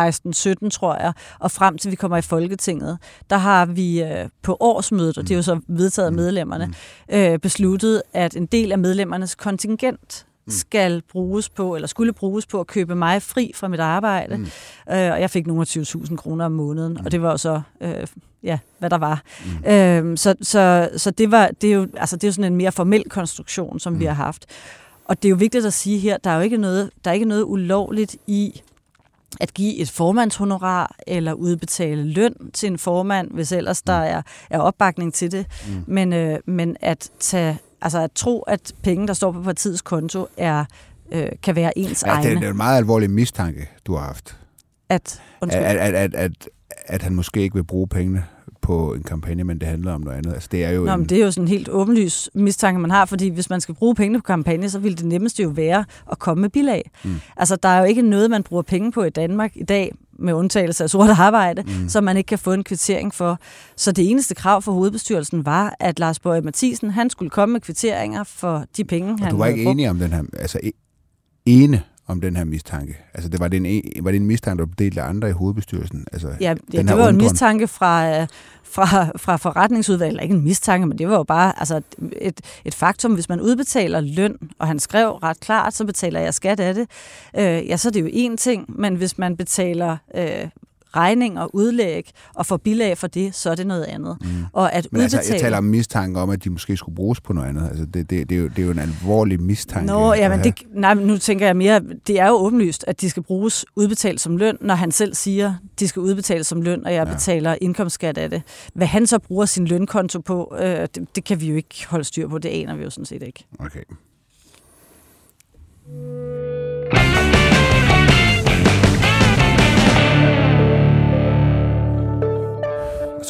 16-17, tror jeg, og frem til vi kommer i Folketinget, der har vi øh, på årsmødet, og det er jo så vedtaget af Mm. medlemmerne, øh, besluttet, at en del af medlemmernes kontingent Mm. skal bruges på, eller skulle bruges på at købe mig fri fra mit arbejde. Mm. Mm. Øh, og jeg fik nogle af 20.000 kroner om måneden, Mm. og det var jo så, øh, ja, hvad der var. Mm. Øhm, så så, så det, var, det, er jo, altså, det er jo sådan en mere formel konstruktion, som mm. vi Mm. har haft. Og det er jo vigtigt at sige her, der er jo ikke noget, der er ikke noget ulovligt i at give et formandshonorar eller udbetale løn til en formand, hvis ellers der er, er opbakning til det. Mm. Men, øh, men at, tage, altså at tro, at penge, der står på partiets konto, er, øh, kan være ens Ja, det, egne. det er en meget alvorlig mistanke, du har haft. At, undskyld. At, at, at, at, at han måske ikke vil bruge pengene på en kampagne, men det handler om noget andet. Altså, det er jo Nå, en, men det er jo sådan en helt åbenlys mistanke, man har, fordi hvis man skal bruge pengene på kampagne, så vil det nemmeste jo være at komme med bilag. Mm. Altså, der er jo ikke noget, man bruger penge på i Danmark i dag, med undtagelse af sort arbejde, Mm. som man ikke kan få en kvittering for. Så det eneste krav for hovedbestyrelsen var, at Lars Bøge Mathisen, han skulle komme med kvitteringer for de penge, Og han du var ikke enig om den her, altså e- ene om den her mistanke. Altså, det var, det en, var det en mistanke, der blev delt af andre i hovedbestyrelsen? Altså, Ja, ja det var jo en undren. mistanke fra, fra, fra forretningsudvalget, eller ikke en mistanke, men det var jo bare altså, et, et faktum. Hvis man udbetaler løn, og han skrev ret klart, så betaler jeg skat af det, øh, ja, så er det jo én ting, men hvis man betaler øh, regninger, udlæg og får bilag for det, så er det noget andet. Mm. Og at Men altså, udbetale... jeg taler om mistanke om, at de måske skulle bruges på noget andet. Altså, det, det, det, er, jo, det er jo en alvorlig mistanke. Nå, ja, at men have. det, nej, nu tænker jeg mere, det er jo åbenlyst, at de skal bruges udbetalt som løn, når han selv siger, de skal udbetales som løn, og jeg ja. betaler indkomstskat af det. Hvad han så bruger sin lønkonto på, øh, det, det kan vi jo ikke holde styr på, det aner vi jo sådan set ikke. Okay.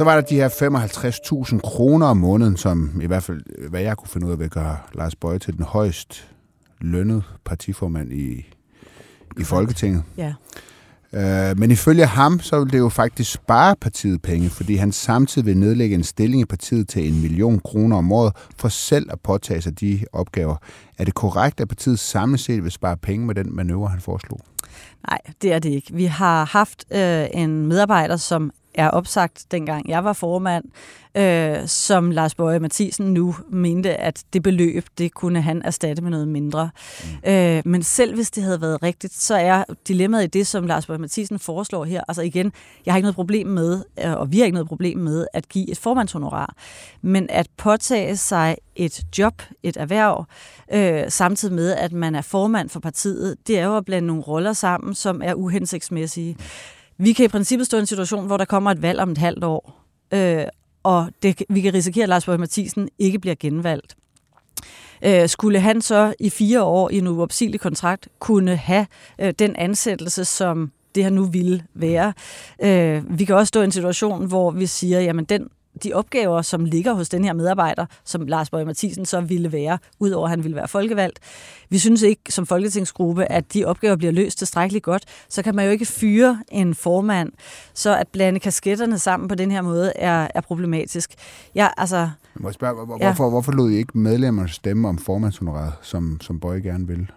Så var der de her 55.000 kroner om måneden, som i hvert fald, hvad jeg kunne finde ud af, vil gøre Lars Bøje til den højst lønnede partiformand i, i Folketinget. Ja. Øh, men ifølge ham, så vil det jo faktisk spare partiet penge, fordi han samtidig vil nedlægge en stilling i partiet til en million kroner om året, for selv at påtage sig de opgaver. Er det korrekt, at partiet samlet set vil spare penge med den manøvre, han foreslog? Nej, det er det ikke. Vi har haft øh, en medarbejder, som er opsagt, dengang jeg var formand, øh, som Lars Bøje Mathisen nu mente, at det beløb, det kunne han erstatte med noget mindre. Mm. Øh, men selv hvis det havde været rigtigt, så er dilemmaet i det, som Lars Bøje Mathisen foreslår her. Altså igen, jeg har ikke noget problem med, øh, og vi har ikke noget problem med, at give et formandshonorar. Men at påtage sig et job, et erhverv, øh, samtidig med, at man er formand for partiet, det er jo at blande nogle roller sammen, som er uhensigtsmæssige. Vi kan i princippet stå i en situation, hvor der kommer et valg om et halvt år, øh, og det, vi kan risikere, at Lars Borg Mathisen ikke bliver genvalgt. Øh, skulle han så i fire år i en uopsigelig kontrakt kunne have øh, den ansættelse, som det her nu ville være. Øh, vi kan også stå i en situation, hvor vi siger, jamen den de opgaver, som ligger hos den her medarbejder, som Lars Bøge Mathisen så ville være, udover at han ville være folkevalgt. Vi synes ikke som folketingsgruppe, at de opgaver bliver løst tilstrækkeligt godt. Så kan man jo ikke fyre en formand. Så at blande kasketterne sammen på den her måde er, er problematisk. Ja, altså, Må jeg spørge, hvor, Ja. hvorfor, hvorfor lod I ikke medlemmerne stemme om formandshonoraret, som, som Bøje gerne vil?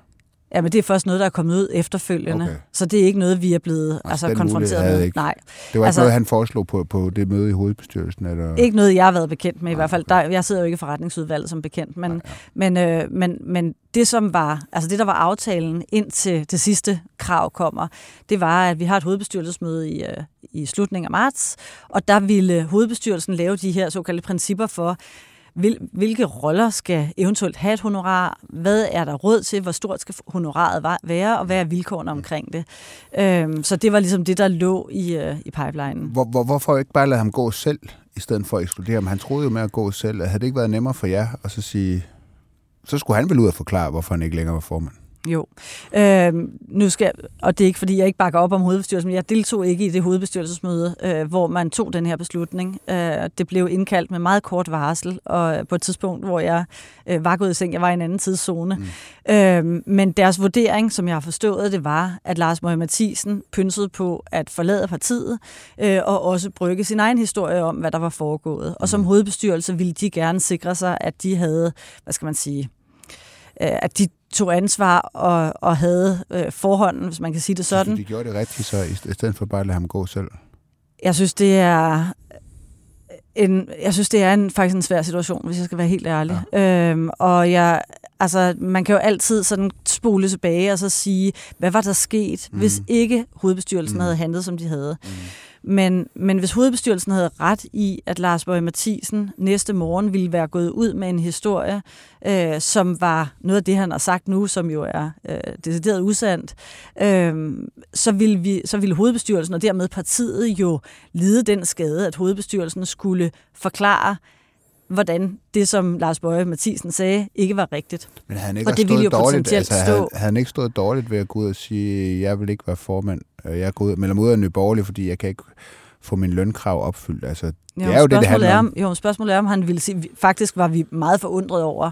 Ja, men det er først noget, der er kommet ud efterfølgende. Okay. Så det er ikke noget, vi er blevet altså, mulighed konfronteret med. ikke. Nej. Det var altså, Altså- ikke noget, han foreslog på, på det møde i hovedbestyrelsen? Eller? Ikke noget, jeg har været bekendt med i hvert fald. Der, jeg sidder jo ikke i forretningsudvalget som bekendt, men, Nej, men, øh, men, men det som var, altså det der var aftalen indtil det sidste krav kommer, det var, at vi har et hovedbestyrelsesmøde i, øh, i slutningen af marts, og der ville hovedbestyrelsen lave de her såkaldte principper for, hvil, hvilke roller skal eventuelt have et honorar, hvad er der råd til, hvor stort skal honoraret være, og hvad er vilkårene omkring det. Øhm, så det var ligesom det, der lå i, øh, i pipelinen. Hvor, hvor, hvorfor ikke bare lade ham gå selv, i stedet for at ekskludere ham? Han troede jo med at gå selv. Havde det ikke været nemmere for jer at så sige... Så skulle han vel ud og forklare, hvorfor han ikke længere var formand? Jo. Øh, nu skal, og det er ikke, fordi jeg ikke bakker op om hovedbestyrelsen, men jeg deltog ikke i det hovedbestyrelsesmøde, øh, hvor man tog den her beslutning. Øh, det blev indkaldt med meget kort varsel, og på et tidspunkt, hvor jeg øh, var gået i seng, jeg var i en anden tidszone. Mm. Øh, men deres vurdering, som jeg har forstået det, var, at Lars Møge Mathisen pynsede på at forlade partiet, øh, og også brygge sin egen historie om, hvad der var foregået. Og som mm. hovedbestyrelse ville de gerne sikre sig, at de havde, hvad skal man sige, øh, at de tog ansvar og, og havde øh, forhånden, hvis man kan sige det sådan. de gjorde det rigtigt så, i stedet for bare at lade ham gå selv? Jeg synes, det er en, jeg synes, det er en, faktisk en svær situation, hvis jeg skal være helt ærlig. Ja. Øhm, og jeg, altså, man kan jo altid sådan spole tilbage og så sige, hvad var der sket, mm. hvis ikke hovedbestyrelsen mm. havde handlet, som de havde. Mm. Men, men hvis hovedbestyrelsen havde ret i, at Lars Bøge Mathisen næste morgen ville være gået ud med en historie, øh, som var noget af det, han har sagt nu, som jo er øh, decideret usandt, øh, så, ville vi, så ville hovedbestyrelsen og dermed partiet jo lide den skade, at hovedbestyrelsen skulle forklare, hvordan det, som Lars Bøge Mathisen sagde, ikke var rigtigt. Men han ikke, og det ville jo dårligt, altså, havde, havde han ikke stået dårligt ved at gå ud og sige, jeg vil ikke være formand, jeg går ud, melder mig ud af Nye Borgerlige, fordi jeg kan ikke få min lønkrav opfyldt. Altså, det jo, er jo det, det handler om. Jo, spørgsmålet er, om han ville sige, faktisk var vi meget forundret over,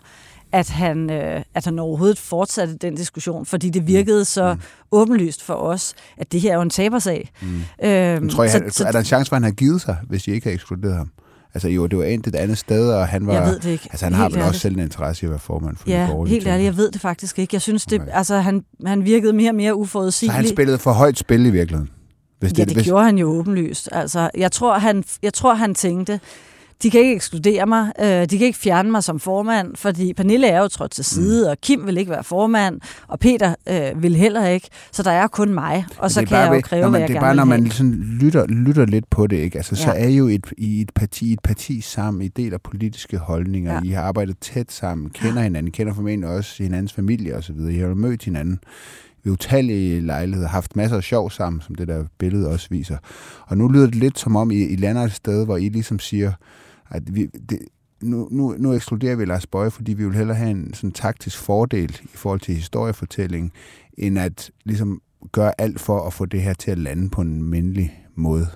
at han, øh, at han overhovedet fortsatte den diskussion, fordi det virkede mm. så mm. åbenlyst for os, at det her er jo en tabersag. Mm. Øhm, tror jeg, så, så, er der en chance for, at han har givet sig, hvis de ikke har ekskluderet ham? Altså jo, det var endt et andet sted, og han var... Jeg ved det ikke. Altså han helt har vel ærligt. også selv en interesse i at være formand for Ja, helt ærligt, jeg ved det faktisk ikke. Jeg synes, det, okay. altså, han, han virkede mere og mere uforudsigelig. Så han spillede for højt spil i virkeligheden? Hvis det, ja, det hvis... gjorde han jo åbenlyst. Altså, jeg tror, han, jeg tror, han tænkte, de kan ikke ekskludere mig, øh, de kan ikke fjerne mig som formand, fordi Pernille er jo trådt til side, mm. og Kim vil ikke være formand, og Peter øh, vil heller ikke, så der er kun mig, og så kan jeg jo kræve, man, hvad jeg Det er bare, når man sådan lytter, lytter lidt på det, ikke? Altså, ja. så er I jo et, i et parti, et parti sammen, I deler politiske holdninger, ja. I har arbejdet tæt sammen, kender hinanden, kender formentlig også hinandens familie osv., I har jo mødt hinanden ved utallige lejligheder, haft masser af sjov sammen, som det der billede også viser. Og nu lyder det lidt som om, I, I lander et sted, hvor I ligesom siger, at vi, det, nu, nu, nu ekskluderer vi Lars Bøje, fordi vi vil hellere have en sådan taktisk fordel i forhold til historiefortælling, end at ligesom gøre alt for at få det her til at lande på en mindelig måde.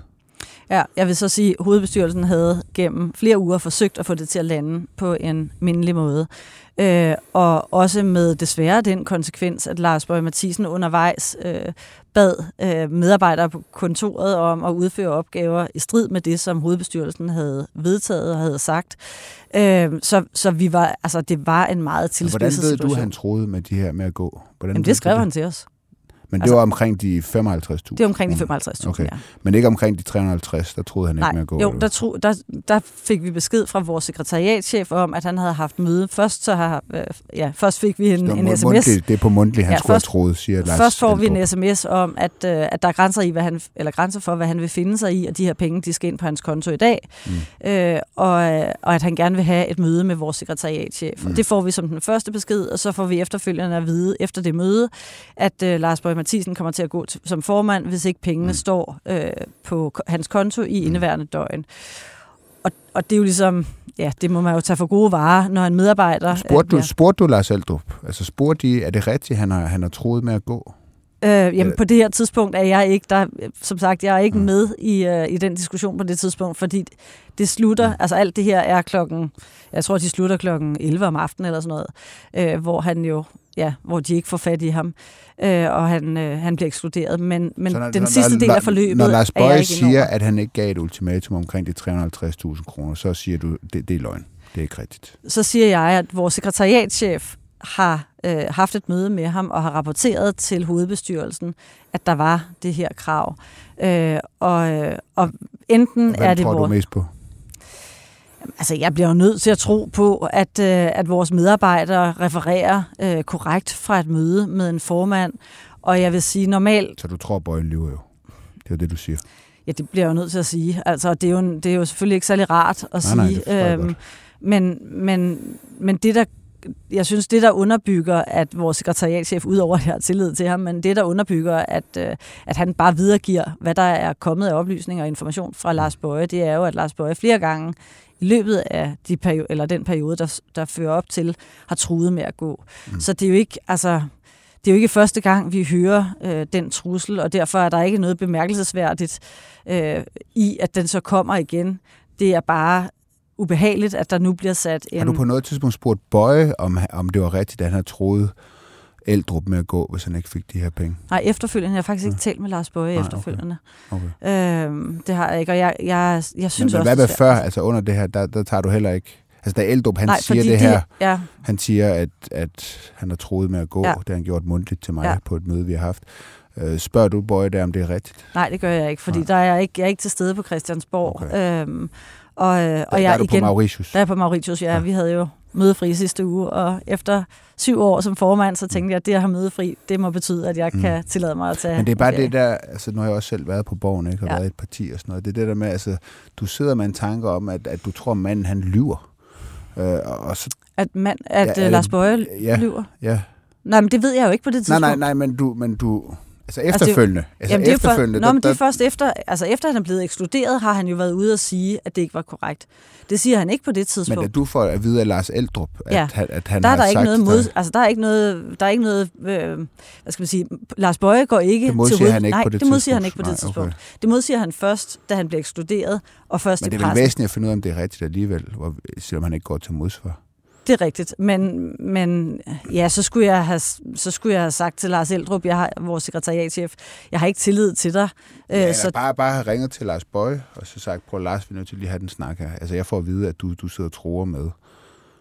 Ja, jeg vil så sige, at hovedbestyrelsen havde gennem flere uger forsøgt at få det til at lande på en mindelig måde. Øh, og også med desværre den konsekvens, at Lars Bøge Mathisen undervejs øh, bad øh, medarbejdere på kontoret om at udføre opgaver i strid med det, som hovedbestyrelsen havde vedtaget og havde sagt. Øh, så, så vi var, altså, det var en meget tilspidset situation. Hvordan ved du, han troede med de her med at gå? Hvordan Jamen, det skrev han til os. Men altså, det var omkring de 55.000? Det var omkring de 55.000, okay. ja. Men ikke omkring de 350, der troede han Nej, ikke med at gå? Jo, der, tro, der, der fik vi besked fra vores sekretariatchef om, at han havde haft møde. Først, så har, øh, ja, først fik vi en, en sms. Mundtlig, det er på mundtlig, han ja, skulle først, have troet, siger Lars Først får vi en sms om, at, øh, at der er grænser, i, hvad han, eller grænser for, hvad han vil finde sig i, og de her penge, de skal ind på hans konto i dag. Mm. Øh, og, og at han gerne vil have et møde med vores sekretariatchef. Mm. Det får vi som den første besked, og så får vi efterfølgende at vide efter det møde, at øh, Lars Mathisen kommer til at gå som formand, hvis ikke pengene mm. står øh, på hans konto i mm. indeværende døgn. Og, og det er jo ligesom, ja, det må man jo tage for gode varer, når en medarbejder... Spurgte du, ja. spurgte du Lars Aldrup? Altså spurgte de, er det rigtigt, han har, han har troet med at gå? Øh, jamen på det her tidspunkt er jeg ikke der, som sagt, jeg er ikke mm. med i, uh, i den diskussion på det tidspunkt, fordi det slutter, mm. altså alt det her er klokken, jeg tror de slutter klokken 11 om aftenen eller sådan noget, øh, hvor han jo, ja, hvor de ikke får fat i ham øh, og han, øh, han bliver ekskluderet. Men, men når, den sidste når, del af forløbet Når Lars Bøje siger, at han ikke gav et ultimatum omkring de 350.000 kroner, så siger du, det, det er løgn. Det er ikke rigtigt. Så siger jeg, at vores sekretariatchef har øh, haft et møde med ham og har rapporteret til hovedbestyrelsen, at der var det her krav. Øh, og, øh, og enten og er det... tror du mest på? Altså, jeg bliver jo nødt til at tro på, at, øh, at vores medarbejdere refererer øh, korrekt fra et møde med en formand. Og jeg vil sige normalt... Så du tror, Bøjen lyver jo? Det er jo det, du siger. Ja, det bliver jeg jo nødt til at sige. Altså, det er jo, det er jo selvfølgelig ikke særlig rart at nej, sige. Nej, øhm, men, men, men det, der jeg synes, det der underbygger, at vores sekretariatchef, udover at jeg har tillid til ham, men det der underbygger, at, øh, at han bare videregiver, hvad der er kommet af oplysninger og information fra Lars Bøje, det er jo, at Lars Bøje flere gange i løbet af de periode, eller den periode, der, der fører op til, har truet med at gå. Mm. Så det er jo ikke, altså, det er jo ikke første gang, vi hører øh, den trussel, og derfor er der ikke noget bemærkelsesværdigt øh, i, at den så kommer igen. Det er bare ubehageligt, at der nu bliver sat en... Har du på noget tidspunkt spurgt Bøje, om, om det var rigtigt, at han havde troet Eldrup med at gå, hvis han ikke fik de her penge? Nej, efterfølgende. Jeg har faktisk ikke talt med Lars Bøje Nej, efterfølgende. Okay. Okay. Øhm, det har jeg ikke, og jeg, jeg, jeg synes men, men også... hvad med før, altså under det her, der, der tager du heller ikke... Altså da Eldrup, han Nej, siger det her, ja. han siger, at, at han har troet med at gå, ja. det har han gjort mundtligt til mig ja. på et møde, vi har haft. Øh, spørger du Bøje der, om det er rigtigt? Nej, det gør jeg ikke, fordi Nej. der er jeg ikke, jeg er ikke til stede på Christiansborg. Okay. Øhm, og, øh, og der, jeg der er du igen, på Mauritius? Der er på Mauritius, ja. ja. Vi havde jo mødefri sidste uge, og efter syv år som formand, så tænkte jeg, at det at have mødefri, det må betyde, at jeg mm. kan tillade mig at tage Men det er bare det der, altså nu har jeg også selv været på borgen, ikke, og ja. været i et parti og sådan noget. Det er det der med, altså, du sidder med en tanke om, at, at du tror, at manden han lyver. Øh, og så, at mand, at ja, Lars Bøje ja, lyver? Ja. Nej, men det ved jeg jo ikke på det tidspunkt. Nej, nej, nej, men du, men du, Altså efterfølgende. Altså, altså jamen, det er efterfølgende. For, nå, men det er først efter, altså efter han er blevet ekskluderet, har han jo været ude og sige, at det ikke var korrekt. Det siger han ikke på det tidspunkt. Men at du får at vide af Lars Eldrup, at, ja. at, at han der er har der ikke sagt... Noget mod, altså, der er ikke noget... Der er ikke noget øh, hvad skal man sige... Lars Bøje går ikke det modsiger til... han ikke nej, på det, det modsiger tidspunkt. han ikke på det nej, tidspunkt. Okay. Det modsiger han først, da han bliver ekskluderet, og først Men i det er væsentligt at finde ud af, om det er rigtigt alligevel, hvor, selvom han ikke går til modsvar. Det er rigtigt, men, men ja, så skulle, jeg have, så skulle jeg have sagt til Lars Eldrup, jeg har, vores sekretariatchef, jeg har ikke tillid til dig. Ja, så... bare, bare have ringet til Lars Bøje, og så sagt, prøv Lars, vi er nødt til lige at have den snak her. Altså jeg får at vide, at du, du sidder og tror med.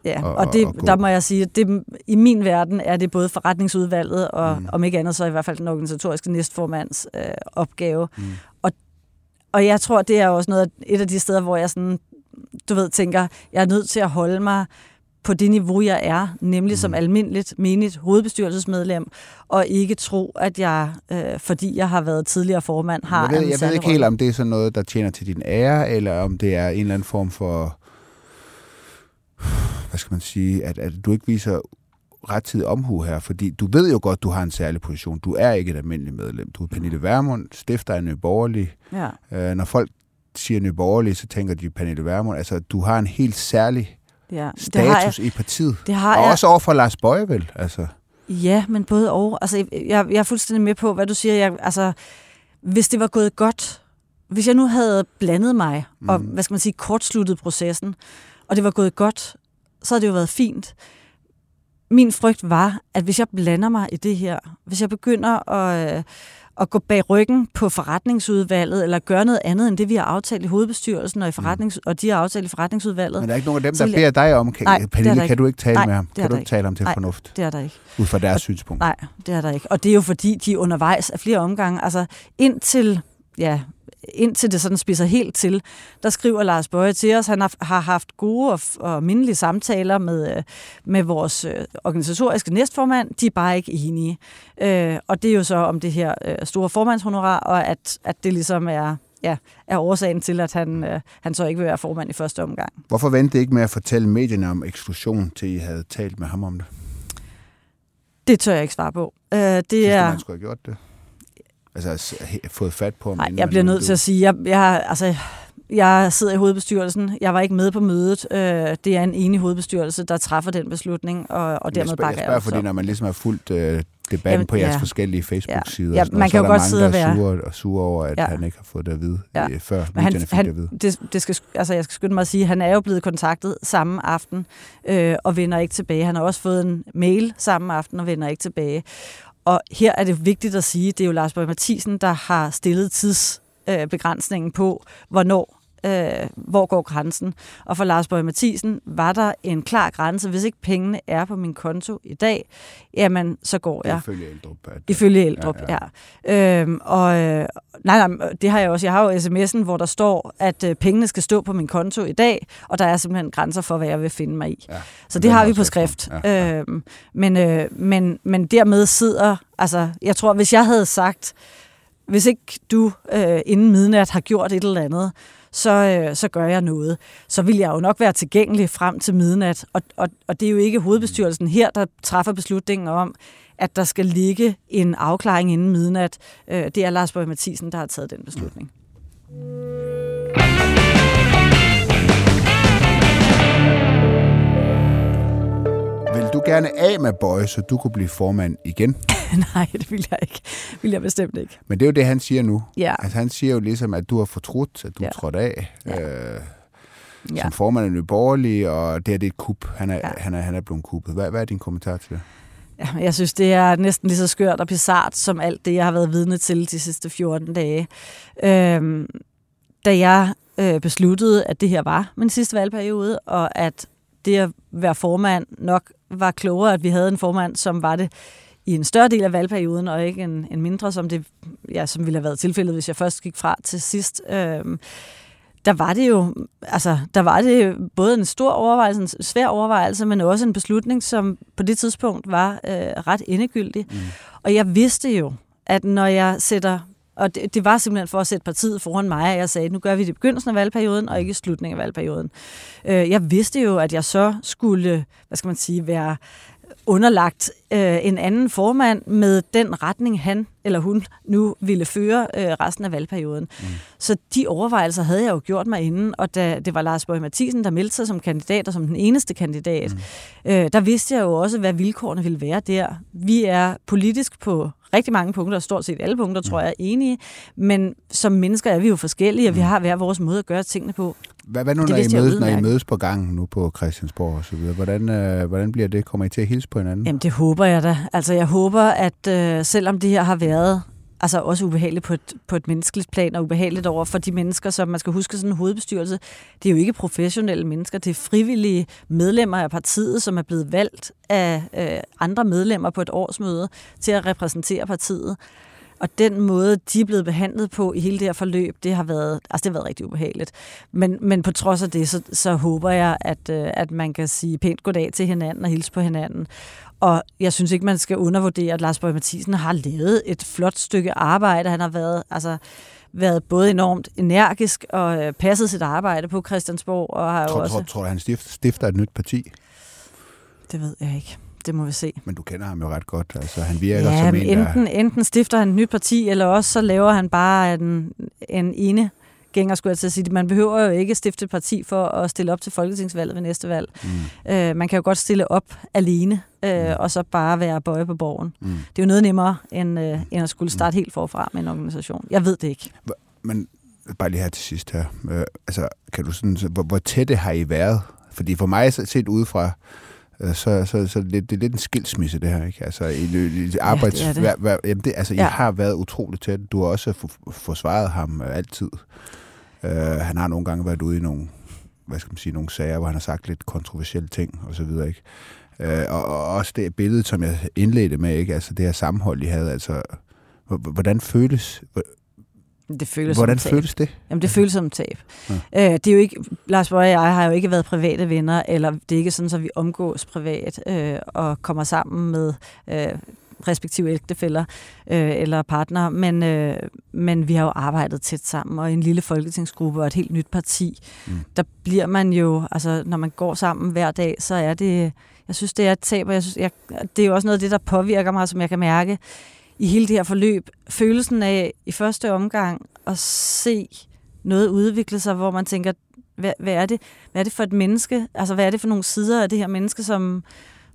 Ja, og, og, det, og der må jeg sige, at det, i min verden er det både forretningsudvalget, og mm. om ikke andet, så i hvert fald den organisatoriske næstformands øh, opgave. Mm. Og, og jeg tror, det er også noget, et af de steder, hvor jeg sådan, du ved, tænker, jeg er nødt til at holde mig på det niveau, jeg er, nemlig mm. som almindeligt menigt hovedbestyrelsesmedlem, og ikke tro, at jeg, øh, fordi jeg har været tidligere formand, har jeg ved, Jeg ved ikke helt, om det er sådan noget, der tjener til din ære, eller om det er en eller anden form for, hvad skal man sige, at, at du ikke viser rettidig omhu her, fordi du ved jo godt, du har en særlig position. Du er ikke et almindeligt medlem. Du er Pernille Vermund, stifter af Nye Borgerlige. Ja. Øh, når folk siger Nye Borgerlige, så tænker de Pernille Vermund. Altså, du har en helt særlig ja, status i partiet. Det har og jeg. også over for Lars Bøje, vel? Altså. Ja, men både og. Altså, jeg, jeg er fuldstændig med på, hvad du siger. Jeg, altså, hvis det var gået godt, hvis jeg nu havde blandet mig, mm. og hvad skal man sige, kortsluttet processen, og det var gået godt, så havde det jo været fint. Min frygt var, at hvis jeg blander mig i det her, hvis jeg begynder at, at gå bag ryggen på forretningsudvalget, eller gøre noget andet end det, vi har aftalt i hovedbestyrelsen, og, i forretnings- og de har aftalt i forretningsudvalget. Men der er ikke nogen af dem, der beder dig om, kan, nej, Pernille, kan du ikke tale nej, med ham? Kan du ikke tale om til nej, fornuft? det er der ikke. Ud fra deres og, synspunkt? Nej, det er der ikke. Og det er jo fordi, de er undervejs af flere omgange. Altså indtil, ja, indtil det sådan spiser helt til, der skriver Lars Bøje til os, han har, har haft gode og, og mindelige samtaler med, med vores øh, organisatoriske næstformand, de er bare ikke enige. Øh, og det er jo så om det her øh, store formandshonorar, og at, at det ligesom er, ja, er årsagen til, at han, øh, han så ikke vil være formand i første omgang. Hvorfor ventede ikke med at fortælle medierne om eksklusion, til I havde talt med ham om det? Det tør jeg ikke svare på. Øh, det Synes er... man skulle have gjort det? Altså fået fat på ham? Nej, jeg bliver nødt til at sige, jeg, jeg, altså, jeg sidder i hovedbestyrelsen. Jeg var ikke med på mødet. Øh, det er en enig hovedbestyrelse, der træffer den beslutning, og, og dermed bakker jeg Jeg spørger, fordi når man ligesom har fulgt øh, debatten Jamen, på jeres ja. forskellige Facebook-sider, Ja, sådan man noget, kan så jo er godt der sidde mange, og der være- sure, og sure over, at Ja. han ikke har fået det at vide, Ja. øh, før Men han, fik det at han, vide. det, det skal, altså jeg skal skynde mig at sige, at han er jo blevet kontaktet samme aften øh, og vender ikke tilbage. Han har også fået en mail samme aften og vender ikke tilbage. Og her er det vigtigt at sige, det er jo Lars Borg Mathisen, der har stillet tidsbegrænsningen på, hvornår øh, hvor går grænsen. Og for Lars Bøge Mathisen var der en klar grænse. Hvis ikke pengene er på min konto i dag, jamen så går jeg. Ifølge Eldrup. At, Ifølge Eldrup, ja. ja. ja. Øhm, og øh, nej, nej, det har jeg også. Jeg har jo sms'en, hvor der står, at øh, pengene skal stå på min konto i dag, og der er simpelthen grænser for, hvad jeg vil finde mig i. Ja. Så det Den har vi på skrift. Ja, ja. Øhm, men, øh, men, men dermed sidder, altså jeg tror, hvis jeg havde sagt, hvis ikke du øh, inden midnat har gjort et eller andet, så, øh, så gør jeg noget. Så vil jeg jo nok være tilgængelig frem til midnat. Og, og, og det er jo ikke hovedbestyrelsen her, der træffer beslutningen om, at der skal ligge en afklaring inden midnat. Øh, det er Lars Borg Mathisen, der har taget den beslutning. Vil du gerne af med Bøje, så du kunne blive formand igen? Nej, det vil jeg ikke. vil jeg bestemt ikke. Men det er jo det, han siger nu. Ja. Altså, han siger jo ligesom, at du har fortrudt, at du ja. Ja. er trådt af Ja. øh, Ja. som formand af Nye Borgerlige, og det her det er et kup. Han er, ja. Ja. han er, han er blevet kuppet. Hvad, hvad er din kommentar til det? Ja, jeg synes, det er næsten lige så skørt og bizart, som alt det, jeg har været vidne til de sidste 14 dage. Øhm, da jeg øh, besluttede, at det her var min sidste valgperiode, og at det at være formand nok var klogere, at vi havde en formand, som var det i en større del af valgperioden, og ikke en, en mindre, som, det, ja, som ville have været tilfældet, hvis jeg først gik fra til sidst. Øhm, der var det jo, altså, der var det både en stor overvejelse, en svær overvejelse, men også en beslutning, som på det tidspunkt var øh, ret endegyldig. Mm. Og jeg vidste jo, at når jeg sætter, og det, det var simpelthen for at sætte partiet foran mig, at jeg sagde, nu gør vi det i begyndelsen af valgperioden, og ikke i slutningen af valgperioden. Øh, jeg vidste jo, at jeg så skulle, hvad skal man sige, være underlagt øh, en anden formand med den retning, han eller hun nu ville føre øh, resten af valgperioden. Mm. Så de overvejelser havde jeg jo gjort mig inden, og da det var Lars Borg Mathisen, der meldte sig som kandidat, og som den eneste kandidat, mm. øh, der vidste jeg jo også, hvad vilkårene ville være der. Vi er politisk på rigtig mange punkter, stort set alle punkter, tror jeg, enige, men som mennesker er vi jo forskellige, og vi har hver vores måde at gøre tingene på. Hvad, hvad nu, når I, mødes, når I mødes på gangen nu på Christiansborg og så videre? Hvordan, øh, hvordan bliver det? Kommer I til at hilse på hinanden? Jamen, det håber jeg da. Altså, jeg håber, at øh, selvom det her har været altså også ubehageligt på et, på et menneskeligt plan, og ubehageligt over for de mennesker, som man skal huske sådan en hovedbestyrelse, det er jo ikke professionelle mennesker, det er frivillige medlemmer af partiet, som er blevet valgt af øh, andre medlemmer på et årsmøde til at repræsentere partiet. Og den måde, de er blevet behandlet på i hele det her forløb, det har været, altså det har været rigtig ubehageligt. Men, men på trods af det, så, så håber jeg, at, øh, at man kan sige pænt goddag til hinanden og hilse på hinanden. Og jeg synes ikke, man skal undervurdere, at Lars Borg Mathisen har lavet et flot stykke arbejde. Han har været, altså, været både enormt energisk og øh, passet sit arbejde på Christiansborg. Og har jo Tror, også, tror, tror han stifter, et nyt parti? Det ved jeg ikke. Det må vi se. Men du kender ham jo ret godt. Altså, han virker Ja, som en, der... enten, enten stifter han et nyt parti, eller også så laver han bare en, en ene gænger, skulle jeg til at sige. Man behøver jo ikke stifte parti for at stille op til folketingsvalget ved næste valg. Mm. Øh, man kan jo godt stille op alene, øh, mm. og så bare være bøje på borgen. Mm. Det er jo noget nemmere, end, øh, end at skulle starte mm. helt forfra med en organisation. Jeg ved det ikke. Men bare lige her til sidst her. Øh, altså, kan du sådan, så, hvor, hvor tætte har I været? Fordi for mig set udefra, øh, så, så, så det, det er lidt en skilsmisse, det her. Ikke? Altså, i, i, arbejds... det er det. Hver, hver, jamen det, altså, Ja. I har været utroligt tæt. Du har også for, forsvaret ham øh, altid. Uh, han har nogle gange været ude i nogle, hvad skal man sige, nogle sager, hvor han har sagt lidt kontroversielle ting, og så videre, ikke? Uh, og, og også det billede, som jeg indledte med, ikke? Altså det her sammenhold, I havde, altså... Hvordan føles, Det føles hvordan som tab. føles det? Jamen, det føles som et tab. Ja. Øh, det er jo ikke, Lars Bøge og jeg har jo ikke været private venner, eller det er ikke sådan, at vi omgås privat øh, og kommer sammen med øh, respektive ægtefæller øh, eller partnere, men, øh, men vi har jo arbejdet tæt sammen, og i en lille folketingsgruppe og et helt nyt parti, mm. der bliver man jo, altså når man går sammen hver dag, så er det, jeg synes, det er et tab, og jeg synes, jeg, det er jo også noget af det, der påvirker mig, som jeg kan mærke i hele det her forløb. Følelsen af i første omgang at se noget udvikle sig, hvor man tænker, hvad, hvad, er det, hvad er det for et menneske? Altså, hvad er det for nogle sider af det her menneske, som,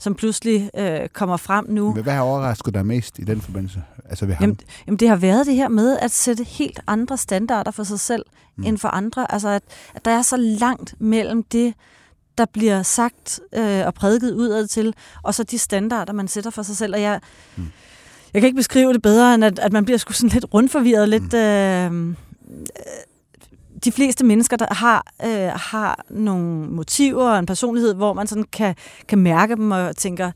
som pludselig øh, kommer frem nu? Hvad har overrasket dig mest i den forbindelse? Altså ved ham? Jamen, jamen, det har været det her med at sætte helt andre standarder for sig selv mm. end for andre. Altså, at, at der er så langt mellem det, der bliver sagt øh, og prædiket udad til, og så de standarder, man sætter for sig selv. Og jeg, mm. jeg kan ikke beskrive det bedre, end at, at man bliver sgu sådan lidt rundforvirret, mm. lidt... Øh, de fleste mennesker, der har, øh, har nogle motiver og en personlighed, hvor man sådan kan, kan mærke dem og tænker,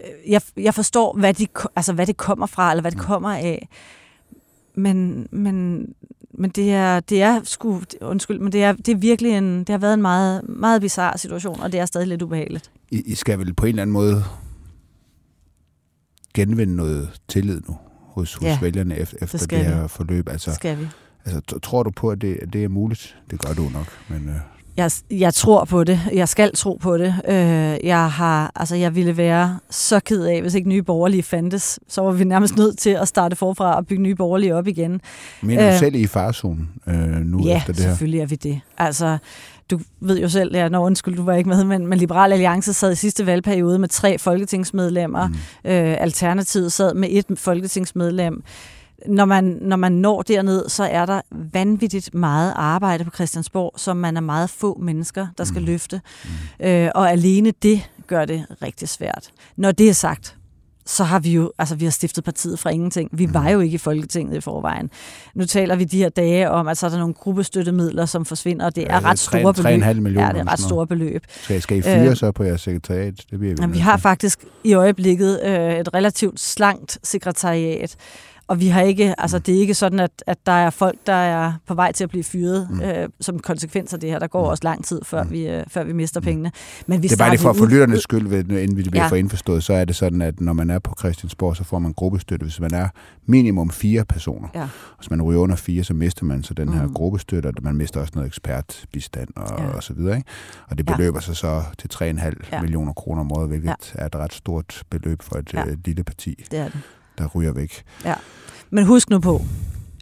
øh, jeg, jeg forstår, hvad, de, altså, hvad det kommer fra, eller hvad det kommer af. Men, men, men det er, det er sgu, undskyld, men det er, det er virkelig en, det har været en meget, meget bizarre situation, og det er stadig lidt ubehageligt. I, I skal vel på en eller anden måde genvinde noget tillid nu hos, hos Ja, vælgerne efter, efter skal det her vi. forløb. Altså, Skal vi. Altså, tror du på, at det, at det er muligt? Det gør du nok, men... Øh, Jeg, jeg tror på det. Jeg skal tro på det. Øh, jeg har, altså, jeg ville være så ked af, hvis ikke nye borgerlige fandtes. Så var vi nærmest nødt til at starte forfra og bygge nye borgerlige op igen. Men du øh, selv i farzonen øh, nu ja, efter det her? Ja, selvfølgelig er vi det. Altså, du ved jo selv, ja, når undskyld, du var ikke med, men, men Liberal Alliance sad i sidste valgperiode med tre folketingsmedlemmer. Mm. Øh, Alternativet sad med et folketingsmedlem når man, når man når derned, så er der vanvittigt meget arbejde på Christiansborg, som man er meget få mennesker, der skal mm. løfte. Mm. Øh, og alene det gør det rigtig svært. Når det er sagt, så har vi jo, altså vi har stiftet partiet fra ingenting. Vi var jo ikke i Folketinget i forvejen. Nu taler vi de her dage om, at så er der nogle gruppestøttemitler, som forsvinder, og det er ja, ret store beløb. 3,5 millioner. Ja, det er ret store beløb. Skal, skal I fyre øh, så på jeres sekretariat? Det bliver vi, ja, vi har faktisk i øjeblikket øh, et relativt slankt sekretariat, og vi har ikke, altså det er ikke sådan, at, at der er folk, der er på vej til at blive fyret mm. øh, som konsekvens af det her. Der går mm. også lang tid, før, mm. vi, øh, før vi mister mm. pengene. Men vi det er bare lige for, for lytternes skyld, inden vi bliver ja. for indforstået, så er det sådan, at når man er på Christiansborg, så får man gruppestøtte. Hvis man er minimum fire personer, ja. og hvis man ryger under fire, så mister man så den her mm. gruppestøtte, og man mister også noget ekspertbistand og, ja. og så videre. Ikke? Og det beløber ja. sig så til 3,5 ja. millioner kroner om året, hvilket ja. er et ret stort beløb for et ja. øh, lille parti. Det er det der ryger væk. Ja. Men husk nu på,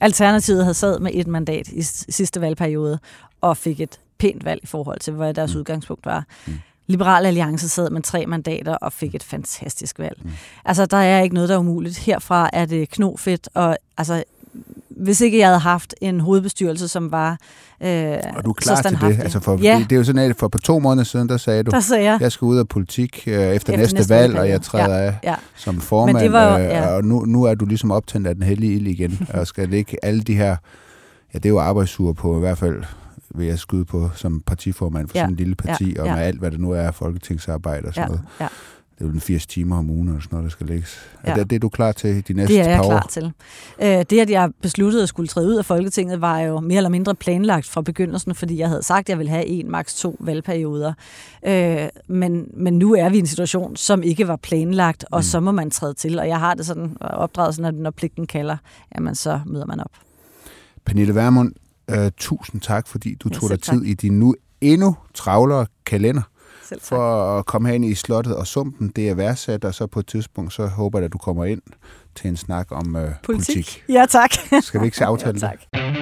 Alternativet havde sad med et mandat i sidste valgperiode, og fik et pænt valg i forhold til, hvad deres mm. udgangspunkt var. Mm. Liberal Alliance sad med tre mandater og fik et fantastisk valg. Mm. Altså, der er ikke noget, der er umuligt. Herfra er det knofedt, og altså, hvis ikke jeg havde haft en hovedbestyrelse, som var øh, Og du er klar til det? Altså for, ja. Det er jo sådan, at for på to måneder siden, der sagde du, der sagde jeg, jeg skal ud af politik øh, efter, efter næste, næste valg, og jeg træder ja. af ja. som formand. Men det var jo, ja. øh, og nu, nu er du ligesom optændt af den hellige ild igen, og skal ikke alle de her, ja det er jo arbejdsuger på i hvert fald vil jeg skyde på som partiformand for ja. sådan en lille parti, ja. og med ja. alt, hvad det nu er, folketingsarbejde og sådan ja. noget. Ja det er jo 80 timer om ugen, eller sådan noget, der skal lægges. Ja. Er det, det er du klar til de næste par år? Det er jeg klar til. Øh, det, at jeg besluttede at skulle træde ud af Folketinget, var jo mere eller mindre planlagt fra begyndelsen, fordi jeg havde sagt, at jeg ville have en, maks to valgperioder. Øh, men, men nu er vi i en situation, som ikke var planlagt, og mm. så må man træde til. Og jeg har det sådan opdraget sådan, at når pligten kalder, jamen så møder man op. Pernille Vermund, øh, tusind tak, fordi du ja, tog dig tid i din nu endnu travlere kalender tak. For at komme hen i slottet og sumpen. Det er værdsat, og så på et tidspunkt, så håber jeg, at du kommer ind til en snak om øh, politik. politik. Ja, tak. Skal vi ikke se aftale ja, tak. det?